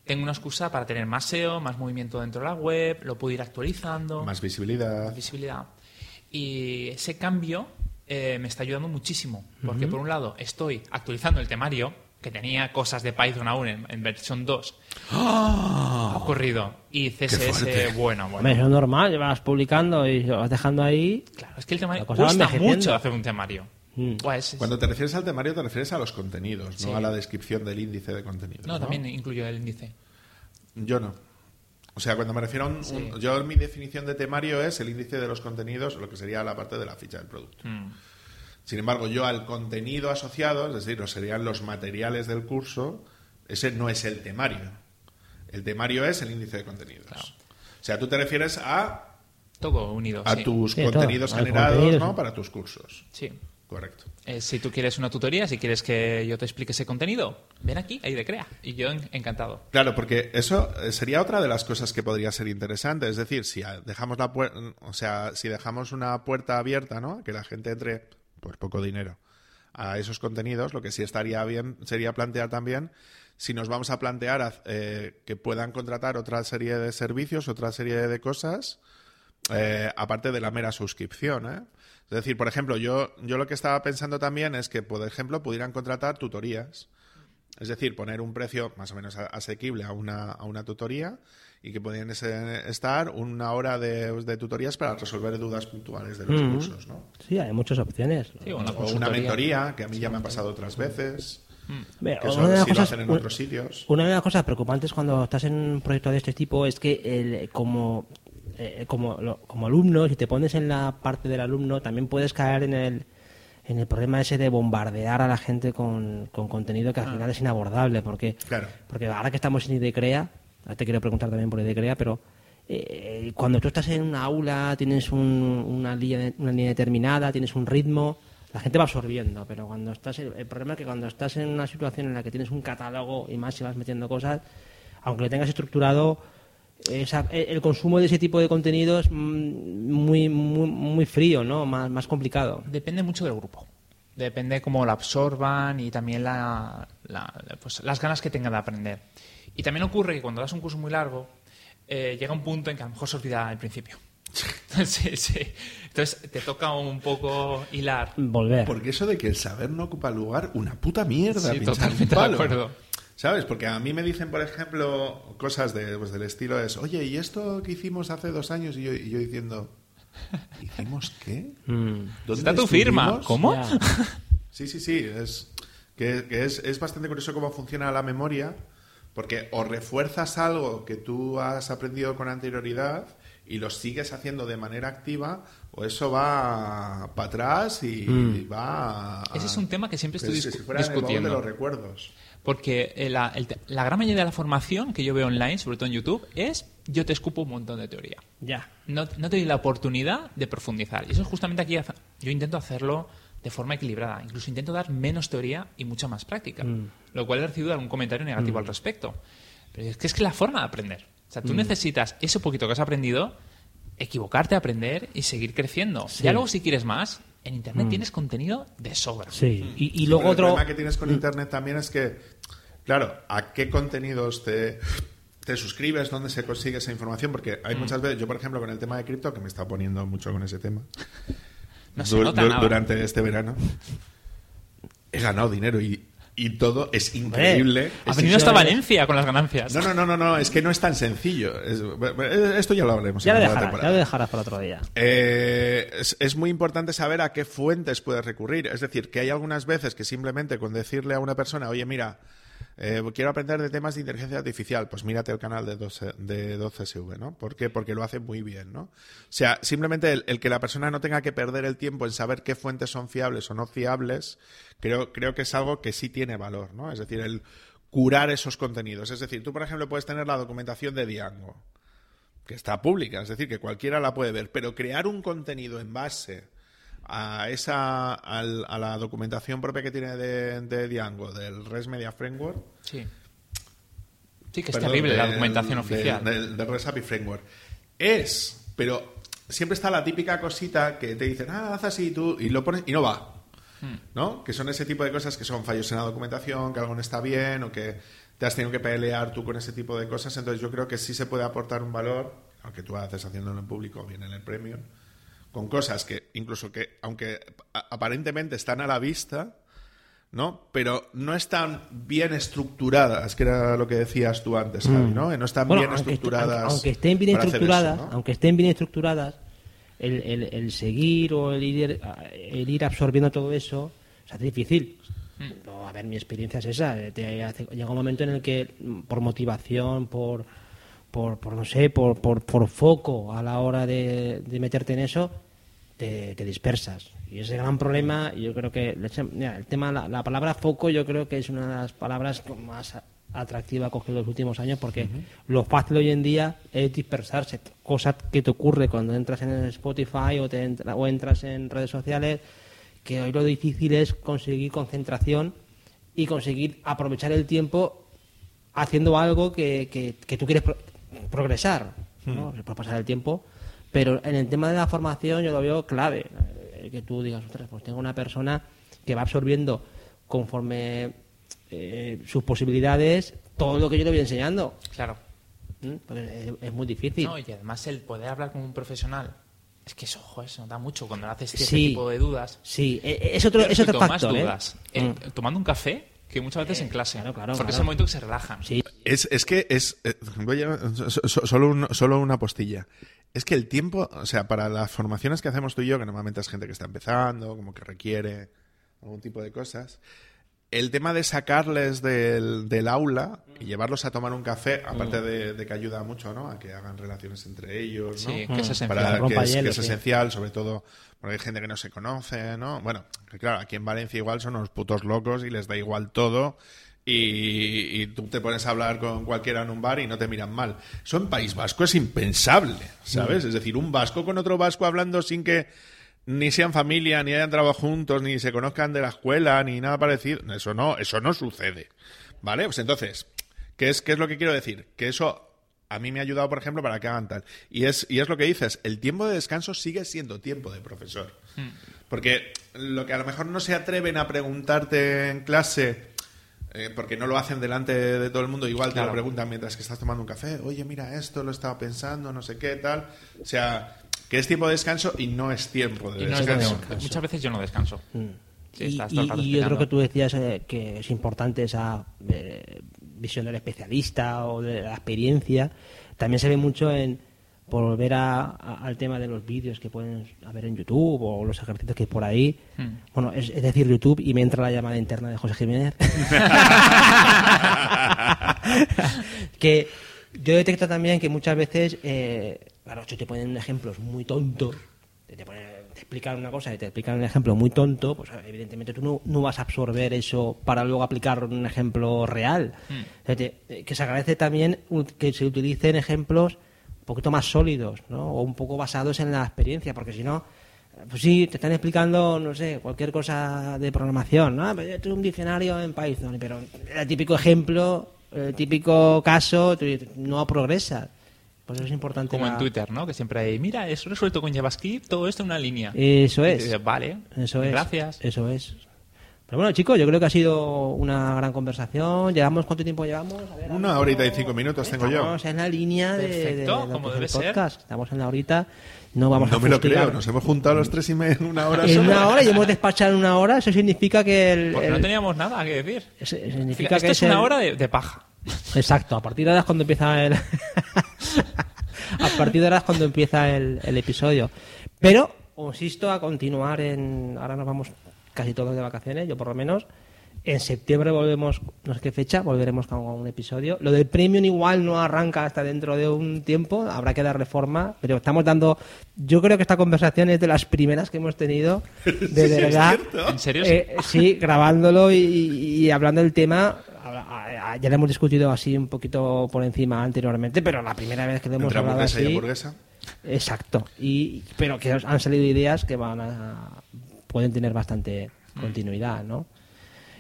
Tengo una excusa para tener más SEO, más movimiento dentro de la web, lo puedo ir actualizando Más visibilidad. visibilidad. Y ese cambio eh, me está ayudando muchísimo, porque por un lado estoy actualizando el temario, que tenía cosas de Python aún en, en versión 2. Ha ocurrido. Y CSS, bueno, bueno. eso es normal, vas publicando y lo vas dejando ahí. Claro, es que el temario cuesta mucho hacer un temario. Mm. Buah, es- es- Cuando te refieres al temario, te refieres a los contenidos, Sí. no a la descripción del índice de contenido. no, también incluyo el índice. Yo no. O sea, cuando me refiero a un, Sí. un- Yo, mi definición de temario es el índice de los contenidos, lo que sería la parte de la ficha del producto. Mm. Sin embargo, yo al contenido asociado, es decir, lo serían los materiales del curso, ese no es el temario. El temario es el índice de contenidos. Claro. O sea, tú te refieres a, Todo unido. a sí. tus Sí, contenidos generados contenido, ¿no? sí. para tus cursos. Sí. Correcto. Eh, si tú quieres una tutoría, si quieres que yo te explique ese contenido, ven aquí, ahí de Crea. Y yo en- encantado. Claro, porque eso eh, sería otra de las cosas que podría ser interesante. Es decir, si dejamos la o sea, si dejamos una puerta abierta, ¿no? Que la gente entre por poco dinero a esos contenidos, lo que sí estaría bien sería plantear también si nos vamos a plantear eh, que puedan contratar otra serie de servicios, otra serie de cosas, eh, aparte de la mera suscripción. ¿eh? Es decir, por ejemplo, yo, yo lo que estaba pensando también es que, por ejemplo, pudieran contratar tutorías. Es decir, poner un precio más o menos asequible a una, a una tutoría y que podían estar una hora de, de tutorías para resolver dudas puntuales de los Mm. cursos. ¿no? Sí, hay muchas opciones. Sí, o una O una mentoría, que a mí ya me ha pasado otras veces. Ve, Que una eso de las sí lo cosas- hacen en otros sitios. Una de las cosas preocupantes cuando estás en un proyecto de este tipo es que el- como, eh, como, lo- como alumno, si te pones en la parte del alumno, también puedes caer en el, en el problema ese de bombardear a la gente con, con contenido que al final es inabordable. Porque, Claro. porque ahora que estamos en IDECREA, te quiero preguntar también por IDECREA, pero eh, cuando tú estás en una aula, tienes un- una, línea, una línea determinada, tienes un ritmo, la gente va absorbiendo, pero cuando estás, el problema es que cuando estás en una situación en la que tienes un catálogo y más si vas metiendo cosas, aunque lo tengas estructurado, esa- el el consumo de ese tipo de contenido es muy, muy, muy frío, ¿no? Más, más complicado. Depende mucho del grupo. Depende cómo lo absorban y también la, la- pues, las ganas que tengan de aprender. Y también ocurre que cuando das un curso muy largo, eh, llega un punto en que a lo mejor se olvida el principio. sí, sí. Entonces te toca un poco hilar. Volver. Porque eso de que el saber no ocupa lugar, una puta mierda. Sí, totalmente de acuerdo. ¿Sabes? Porque a mí me dicen, por ejemplo, cosas de, pues, del estilo es, oye, ¿y esto que hicimos hace dos años? Y yo, y yo diciendo, ¿hicimos qué? Mm. ¿Dónde Está tu firma. ¿Cómo? Ya. Sí, sí, sí. Es, que, que es, es bastante curioso cómo funciona la memoria, porque o refuerzas algo que tú has aprendido con anterioridad y lo sigues haciendo de manera activa, o eso va para atrás y, Mm. va a... Ese es un tema que siempre estoy que si fuera en el baúl discutiendo. de los recuerdos. Porque eh, la, el te- la gran mayoría de la formación que yo veo online, sobre todo en YouTube, es yo te escupo un montón de teoría. Ya. No, no te doy la oportunidad de profundizar. Y eso es justamente aquí, yo intento hacerlo de forma equilibrada. Incluso intento dar menos teoría y mucha más práctica. Mm. Lo cual he recibido algún comentario negativo al respecto. Pero es que es que la forma de aprender. O sea, tú Mm. necesitas ese poquito que has aprendido, equivocarte, aprender y seguir creciendo. Sí. Ya luego, si quieres más, en Internet Mm. tienes contenido de sobra. Sí. Y, y luego pero otro... El problema que tienes con Internet también es que, claro, ¿a qué contenidos te, te suscribes? ¿Dónde se consigue esa información? Porque hay muchas veces, yo por ejemplo con el tema de cripto, que me está poniendo mucho con ese tema, No se du- nota du- nada. durante este verano, he ganado dinero y y todo es increíble. Ha venido hasta. Valencia con las ganancias. No, no, no, no, no, es que no es tan sencillo. Es- esto ya lo hablaremos. Ya en lo dejarás, ya temporada. lo dejarás para otro día. Eh, es, es muy importante saber a qué fuentes puedes recurrir. Es decir, que hay algunas veces que simplemente con decirle a una persona, oye, mira, eh, quiero aprender de temas de inteligencia artificial, pues mírate el canal de 12, de 12SV, ¿no? ¿Por qué? Porque lo hace muy bien, ¿no? O sea, simplemente el, que la persona no tenga que perder el tiempo en saber qué fuentes son fiables o no fiables, creo, creo que es algo que sí tiene valor, ¿no? Es decir, el curar esos contenidos. Es decir, tú, por ejemplo, puedes tener la documentación de Diango que está pública, es decir, que cualquiera la puede ver, pero crear un contenido en base a esa al- a la documentación propia que tiene de, de Django, del REST Media Framework, Sí. Sí, que es perdón, terrible la documentación oficial. Del, del REST API Framework. Es, pero siempre está la típica cosita que te dicen, ah, haz así tú, y lo pones y no va. Hmm. ¿No? Que son ese tipo de cosas que son fallos en la documentación, que algo no está bien o que te has tenido que pelear tú con ese tipo de cosas. Entonces yo creo que sí se puede aportar un valor, aunque tú haces haciéndolo en público o bien en el premium, con cosas que incluso que, aunque aparentemente están a la vista, ¿no? Pero no están bien estructuradas, que era lo que decías tú antes, Javi, ¿no? No están Mm. Bueno, bien aunque, estructuradas. aunque- aunque estén bien estructuradas, eso, ¿no? aunque estén bien estructuradas, el, el- el seguir o el ir, el ir absorbiendo todo eso se hace difícil. No, a ver, mi experiencia es esa. te hace- llega un momento en el que, mm, por motivación, por, por, por no sé, por, por, por foco a la hora de, de meterte en eso, te, te dispersas. Y ese gran problema, yo creo que mira, el tema, la, la palabra foco, yo creo que es una de las palabras más atractiva cogido en los últimos años, porque lo fácil hoy en día es dispersarse, cosa que te ocurre cuando entras en Spotify o, te entra- o entras en redes sociales, que hoy lo difícil es conseguir concentración y conseguir aprovechar el tiempo haciendo algo que, que- que tú quieres pro- progresar, ¿no? Puede pasar el tiempo, pero en el tema de la formación yo lo veo clave, eh, que tú digas, ostras, pues tengo una persona que va absorbiendo conforme eh, sus posibilidades todo lo que yo le voy enseñando. Claro. ¿m? Porque es, es muy difícil. No, y además el poder hablar con un profesional. Es que eso, ojo, eso da mucho cuando haces ese Sí. tipo de dudas. Sí, eh, eh, es otro, es otro factor. ¿eh? dudas. eh, Mm. tomando un café que muchas veces en clase. claro, claro, porque es claro. el momento que se relajan. Sí, Es, es que es. eh, voy a- so- so- solo, un- solo una postilla. Es que el tiempo, o sea, para las formaciones que hacemos tú y yo, que normalmente es gente que está empezando, como que requiere algún tipo de cosas, el tema de sacarles del, del aula y llevarlos a tomar un café, aparte de, de que ayuda mucho, ¿no? A que hagan relaciones entre ellos, ¿no? Sí, que es esencial. Para, que es, que es sí. esencial, sobre todo porque hay gente que no se conoce, ¿no? Bueno, que claro, aquí en Valencia igual son unos putos locos y les da igual todo y, y tú te pones a hablar con cualquiera en un bar y no te miran mal. Eso en País Vasco es impensable, ¿sabes? Es decir, un vasco con otro vasco hablando sin que ni sean familia, ni hayan trabajado juntos, ni se conozcan de la escuela, ni nada parecido. Eso no, eso no sucede. ¿Vale? Pues entonces, ¿qué es, qué es lo que quiero decir? Que eso a mí me ha ayudado, por ejemplo, para que hagan tal. Y es, y es lo que dices, el tiempo de descanso sigue siendo tiempo de profesor. Porque lo que a lo mejor no se atreven a preguntarte en clase, eh, porque no lo hacen delante de todo el mundo, igual te Claro. lo preguntan mientras que estás tomando un café, oye, mira esto, lo estaba pensando, no sé qué, tal. O sea, que es tiempo de descanso y no es tiempo de Y no es descanso. de- muchas veces yo no descanso. Sí, y, yo creo que tú decías eh, que es importante esa eh, visión del especialista o de la experiencia. También se ve mucho en por volver a- a- al tema de los vídeos que pueden haber en YouTube o los ejercicios que hay por ahí. Hmm. Bueno, es, es decir, YouTube y me entra la llamada interna de José Jiménez. que yo detecto también que muchas veces, eh, claro, te ponen ejemplos muy tontos, te, te ponen- te explican una cosa y te explican un ejemplo muy tonto, pues evidentemente tú no, no vas a absorber eso para luego aplicar un ejemplo real. O sea, te- eh, que se agradece también que se utilicen ejemplos poquito más sólidos, ¿no? O un poco basados en la experiencia, porque si no, pues sí, te están explicando, no sé, cualquier cosa de programación, ¿no? Pero yo tengo un diccionario en Python, pero el típico ejemplo, el típico caso, no progresas. Pues eso es importante. Como en Twitter, ¿no? Que siempre hay, mira, es resuelto con JavaScript todo esto en una línea. Eso es. dices, vale, Eso es. gracias. Eso es. Pero bueno, chicos, yo creo que ha sido una gran conversación. ¿Llevamos cuánto tiempo llevamos? A ver, Una horita y cinco minutos tengo yo. Estamos en la línea de, de- Perfecto, de como es debe ser. Estamos en la horita. No vamos No a me lo creo, nos hemos juntado los tres y media en una hora En solo. una hora y hemos despachado en una hora. Eso significa que el, Porque no teníamos nada que decir. eso Fíjate, significa Esto que es el- una hora de, de paja. Exacto, a partir de ahora es cuando empieza el. a partir de ahora es cuando empieza el, el episodio. Pero, insisto, a continuar en. Ahora nos vamos casi todos de vacaciones, yo por lo menos. En septiembre volvemos, no sé qué fecha, volveremos con un episodio. Lo del premium igual no arranca hasta dentro de un tiempo, habrá que darle forma, pero estamos dando. Yo creo que esta conversación es de las primeras que hemos tenido, de verdad. ¿En serio? Eh, sí, grabándolo y, y hablando del tema. Ya lo hemos discutido así un poquito por encima anteriormente, pero la primera vez que lo hemos Entre hablado hamburguesa y así. hamburguesa. Exacto. Y, pero que han salido ideas que van a. pueden tener bastante continuidad, ¿no?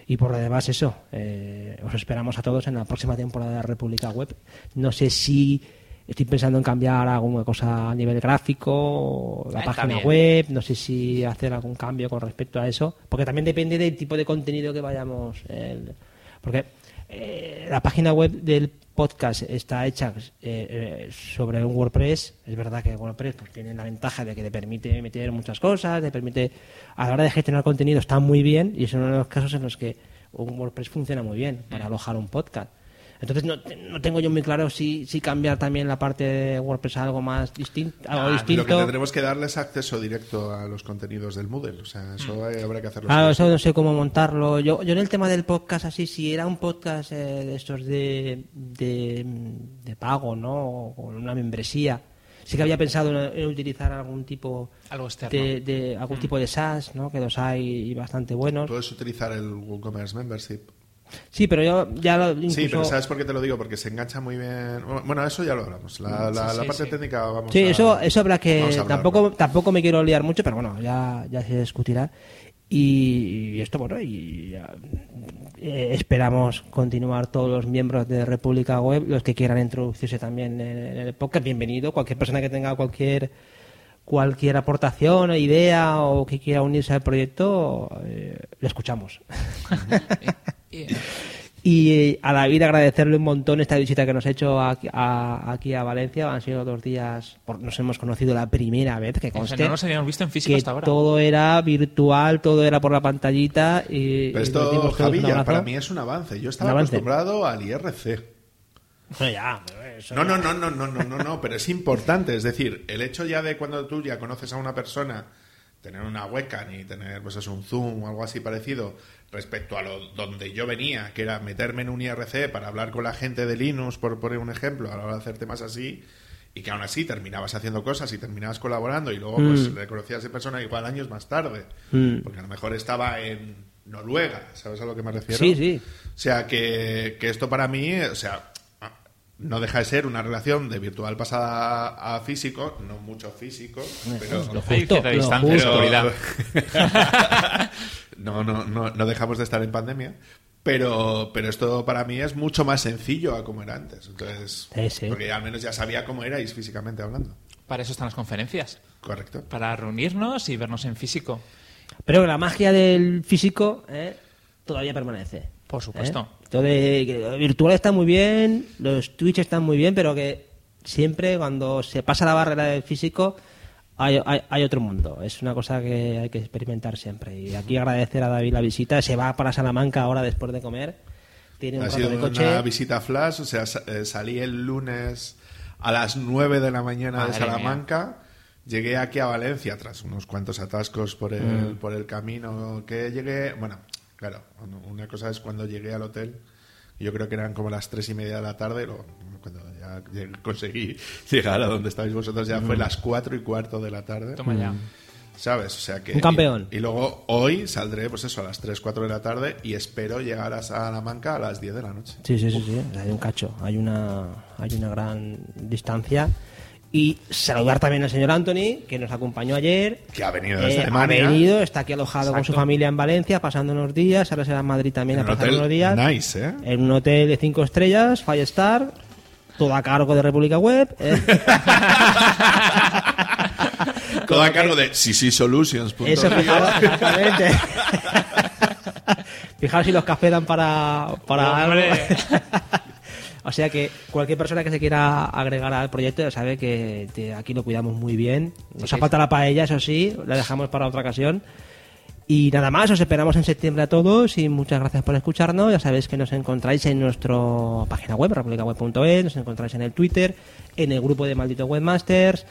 Y por lo demás, eso. eh, os esperamos a todos en la próxima temporada de República Web. No sé si estoy pensando en cambiar alguna cosa a nivel gráfico, la está página web, no sé si hacer algún cambio con respecto a eso, porque también depende del tipo de contenido que vayamos. el- porque eh, la página web del podcast está hecha eh, eh, sobre un WordPress. Es verdad que WordPress pues, tiene la ventaja de que te permite meter muchas cosas, te permite, a la hora de gestionar contenido, está muy bien y es uno de los casos en los que un WordPress funciona muy bien para alojar un podcast. Entonces no, no tengo yo muy claro si, si cambiar también la parte de WordPress a algo más distinto, algo Ah, Lo distinto. que tendremos que darles acceso directo a los contenidos del Moodle. O sea, eso Mm. hay- habrá que hacerlo. Claro, eso no sé cómo montarlo. Yo, yo en el tema del podcast, así, si era un podcast eh, de estos de, de, de pago, ¿no? O con una membresía, sí que había pensado en, en utilizar algún tipo Algo externo. de, de- algún tipo de SaaS, ¿no? Que los hay bastante buenos. Puedes utilizar el WooCommerce Membership. Sí, pero yo ya lo incluso... Sí, pero ¿sabes por qué te lo digo? Porque se engancha muy bien. Bueno, eso ya lo hablamos. La, la- Sí, la sí, parte sí. técnica vamos Sí, a- eso, eso habrá que. Tampoco, tampoco me quiero liar mucho, pero bueno, ya, ya se discutirá. Y, y esto, bueno, y ya, eh, esperamos continuar todos los miembros de República Web, los que quieran introducirse también en, en el podcast, bienvenido. Cualquier persona que tenga cualquier cualquier aportación o idea o que quiera unirse al proyecto, eh, le escuchamos. Y- Y eh, a David agradecerle un montón esta visita que nos ha hecho aquí a, aquí a Valencia. Han sido dos días, por- nos hemos conocido la primera vez, que o sea, conste. no nos habíamos visto en físico que hasta ahora. todo era virtual, todo era por la pantallita. Y, Pero esto, Javi, ya para mí es un avance. Yo estaba acostumbrado al IRC. Bueno, ya, No, ya- no, no, no, no, no, no, no, pero es importante. Es decir, el hecho ya de cuando tú ya conoces a una persona, tener una webcam y tener pues eso, un Zoom o algo así parecido respecto a lo donde yo venía, que era meterme en un IRC para hablar con la gente de Linux, por poner un ejemplo, a la hora de hacer temas así, y que aún así terminabas haciendo cosas y terminabas colaborando y luego pues le conocías en persona igual años más tarde, Mm. porque a lo mejor estaba en Noruega, ¿sabes a lo que me refiero? Sí, sí. O sea, que, que esto para mí, o sea, no deja de ser una relación de virtual pasada a físico, no mucho físico, pero... Lo justo, cierta lo justo. seguridad. no, no, no, no dejamos de estar en pandemia, pero, pero esto para mí es mucho más sencillo a como era antes. Entonces, Sí, sí. porque al menos ya sabía cómo erais físicamente hablando. Para eso están las conferencias. Correcto. Para reunirnos y vernos en físico. Pero la magia del físico eh, todavía permanece. Por supuesto. ¿eh? Entonces, virtual está muy bien, los Twitch están muy bien, pero que siempre cuando se pasa la barrera del físico hay, hay- hay otro mundo. Es una cosa que hay que experimentar siempre. Y aquí agradecer a David la visita. Se va para Salamanca ahora después de comer. Tiene un Ha sido de coche. una visita flash, o sea, eh, salí el lunes a las 9 de la mañana de mía. Salamanca. Llegué aquí a Valencia tras unos cuantos atascos por el, Mm. por el camino que llegué. Bueno, claro, una cosa es cuando llegué al hotel. Yo creo que eran como las tres y media de la tarde. Luego, cuando ya conseguí llegar a donde estáis vosotros, ya Mm. fue las cuatro y cuarto de la tarde. Toma ya. ¿Sabes? O sea que. Un campeón. Y, y luego hoy saldré, pues eso, a las 3, 4 de la tarde y espero llegar a Salamanca a las 10 de la noche. Sí, sí, sí, sí. Hay un cacho. Hay una, hay una gran distancia. Y saludar también al señor Anthony, que nos acompañó ayer. Que ha venido desde Eh, ha Alemania. venido, está aquí alojado con su Exacto. familia en Valencia, pasando unos días. Ahora será en Madrid también En a pasar hotel unos días. nice, ¿eh? En un hotel de cinco estrellas, Five Star, todo a cargo de República Web. ¿eh? Todo a cargo de CC Solutions. Eso, fijaros, exactamente. Fijaos si los cafés dan para, para algo. O sea que cualquier persona que se quiera agregar al proyecto ya sabe que te- aquí lo cuidamos muy bien. Nos Sí, ha falta la paella, eso sí, la dejamos para otra ocasión. Y nada más, os esperamos en septiembre a todos y muchas gracias por escucharnos. Ya sabéis que nos encontráis en nuestra página web, republicaweb.es, nos encontráis en el Twitter, en el grupo de Malditos Webmasters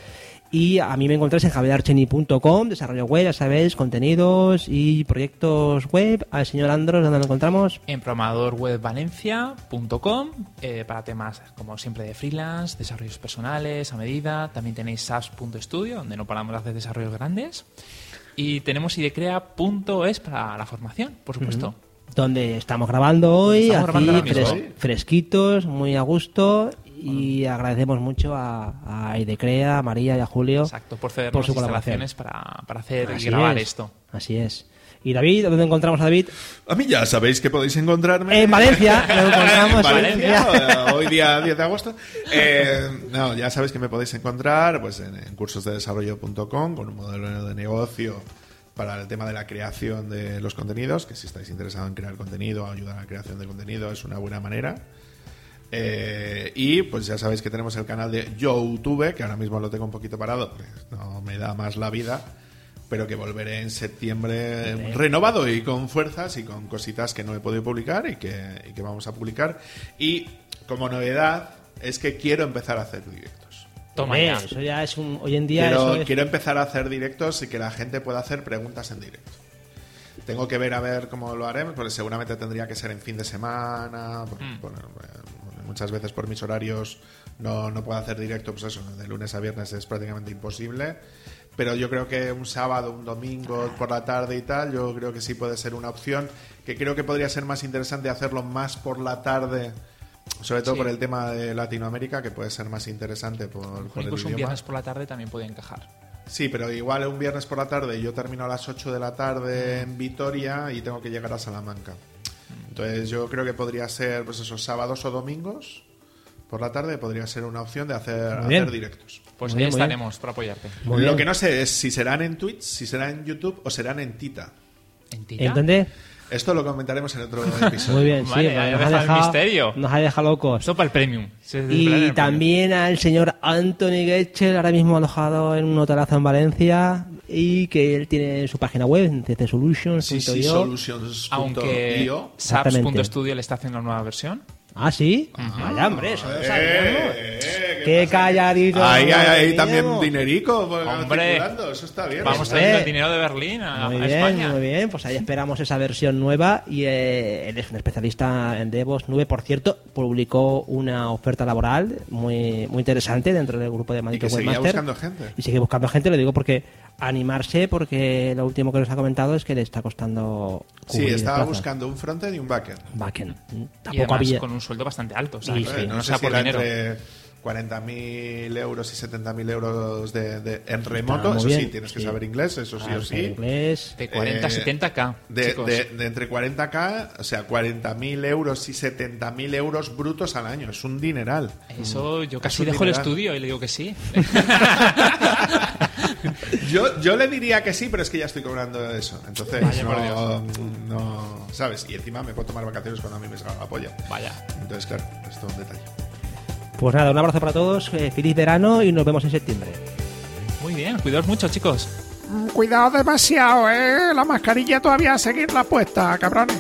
y a mí me encontráis en javierarcheni.com, desarrollo web, ya sabéis, contenidos y proyectos web. Al señor Andros, ¿dónde lo encontramos? En programadorwebvalencia.com eh, para temas como siempre de freelance, desarrollos personales a medida. También tenéis SaaS.studio, donde no paramos de hacer desarrollos grandes. Y tenemos idecrea.es para la formación, por supuesto. Donde estamos grabando hoy, Estamos grabando aquí mismo. fresquitos, muy a gusto. Y agradecemos mucho a, a Idecrea, a María y a Julio Exacto, por cedernos por su las colaboración. instalaciones para, para hacer Así y grabar es, esto. Así es. ¿Y David? ¿Dónde encontramos a David? A mí ya sabéis que podéis encontrarme. En Valencia. Lo encontramos en en Valencia, Valencia. eh, hoy día 10 de agosto. Eh, no, ya sabéis que me podéis encontrar pues, en, en cursosdedesarrollo.com con un modelo de negocio para el tema de la creación de los contenidos, que si estáis interesados en crear contenido o ayudar a la creación de contenido es una buena manera. Eh, y pues ya sabéis que tenemos el canal de YouTube, que ahora mismo lo tengo un poquito parado, porque no me da más la vida, pero que volveré en septiembre renovado y con fuerzas y con cositas que no he podido publicar y que, y que vamos a publicar. Y como novedad es que quiero empezar a hacer directos. Toma ya. Eso ya es un. Hoy en día. Quiero, eso es- quiero empezar a hacer directos y que la gente pueda hacer preguntas en directo. Tengo que ver a ver cómo lo haremos, porque seguramente tendría que ser en fin de semana. porque, Mm. bueno, eh, muchas veces por mis horarios no, no puedo hacer directo, pues eso, de lunes a viernes es prácticamente imposible. Pero yo creo que un sábado, un domingo por la tarde y tal, yo creo que sí puede ser una opción. Que creo que podría ser más interesante hacerlo más por la tarde, sobre todo Sí. por el tema de Latinoamérica, que puede ser más interesante por, por el Incluso un idioma. viernes por la tarde también puede encajar. Sí, pero igual un viernes por la tarde yo termino a las 8 de la tarde en Vitoria y tengo que llegar a Salamanca. Entonces yo creo que podría ser pues esos sábados o domingos por la tarde podría ser una opción de hacer, directos. Pues Muy ahí bien, muy bien. estaremos para apoyarte. Muy Lo bien. que no sé es si serán en Twitch, si serán en YouTube o serán en Tita. ¿En Tita? ¿En dónde? Esto lo comentaremos en otro episodio. Muy bien, sí. nos, ha el dejado, misterio. nos ha dejado locos. Esto para el premium. Y el premium. también al señor Anthony Getchel, ahora mismo alojado en un hotelazo en Valencia, y que él tiene su página web, ccsolutions.io. Sí, sí, solutions.io. Aunque. Saps.studio le está haciendo una nueva versión. Ah, sí. Vaya, hombre, eso lo Eh, sabíamos. Qué calladito. Ahí hay, hay teníamos. también dinerico pues, Hombre. eso está bien. Vamos Eh. el dinero de Berlín a, Muy a bien, España. muy bien. Pues ahí esperamos esa versión nueva. Y eh, él es un especialista en DevOps 9. Por cierto, publicó una oferta laboral muy, muy interesante dentro del grupo de Y seguía Webmaster. buscando gente. Y sigue buscando gente, lo digo porque animarse, porque lo último que nos ha comentado es que le está costando. Sí, estaba buscando un frontend y un backend. Backend. Mm, Y Tampoco además había. con un sueldo bastante alto. O sea, Sí, sí. no, no sea si por dinero. entre 40.000 euros y 70.000 euros de, de- en remoto. Eso sí, tienes que sí. saber inglés, eso sí Ah, o sí. inglés. De 40 a Eh, 70k. De, chicos. de- de entre 40k, o sea, 40.000 euros y 70.000 euros brutos al año. Es un dineral. Eso yo casi un dejo el estudio y le digo que sí. Yo, yo le diría que sí, pero es que ya estoy cobrando eso. Entonces, Vaya no, no- ¿Sabes? Y encima me puedo tomar vacaciones cuando a mí me salga la polla. Vaya. Entonces, claro, esto es un detalle. Pues nada, un abrazo para todos. eh, feliz verano y nos vemos en septiembre. Muy bien, cuidaos mucho, chicos. Cuidado demasiado, ¿eh? La mascarilla todavía a seguirla puesta, cabrones.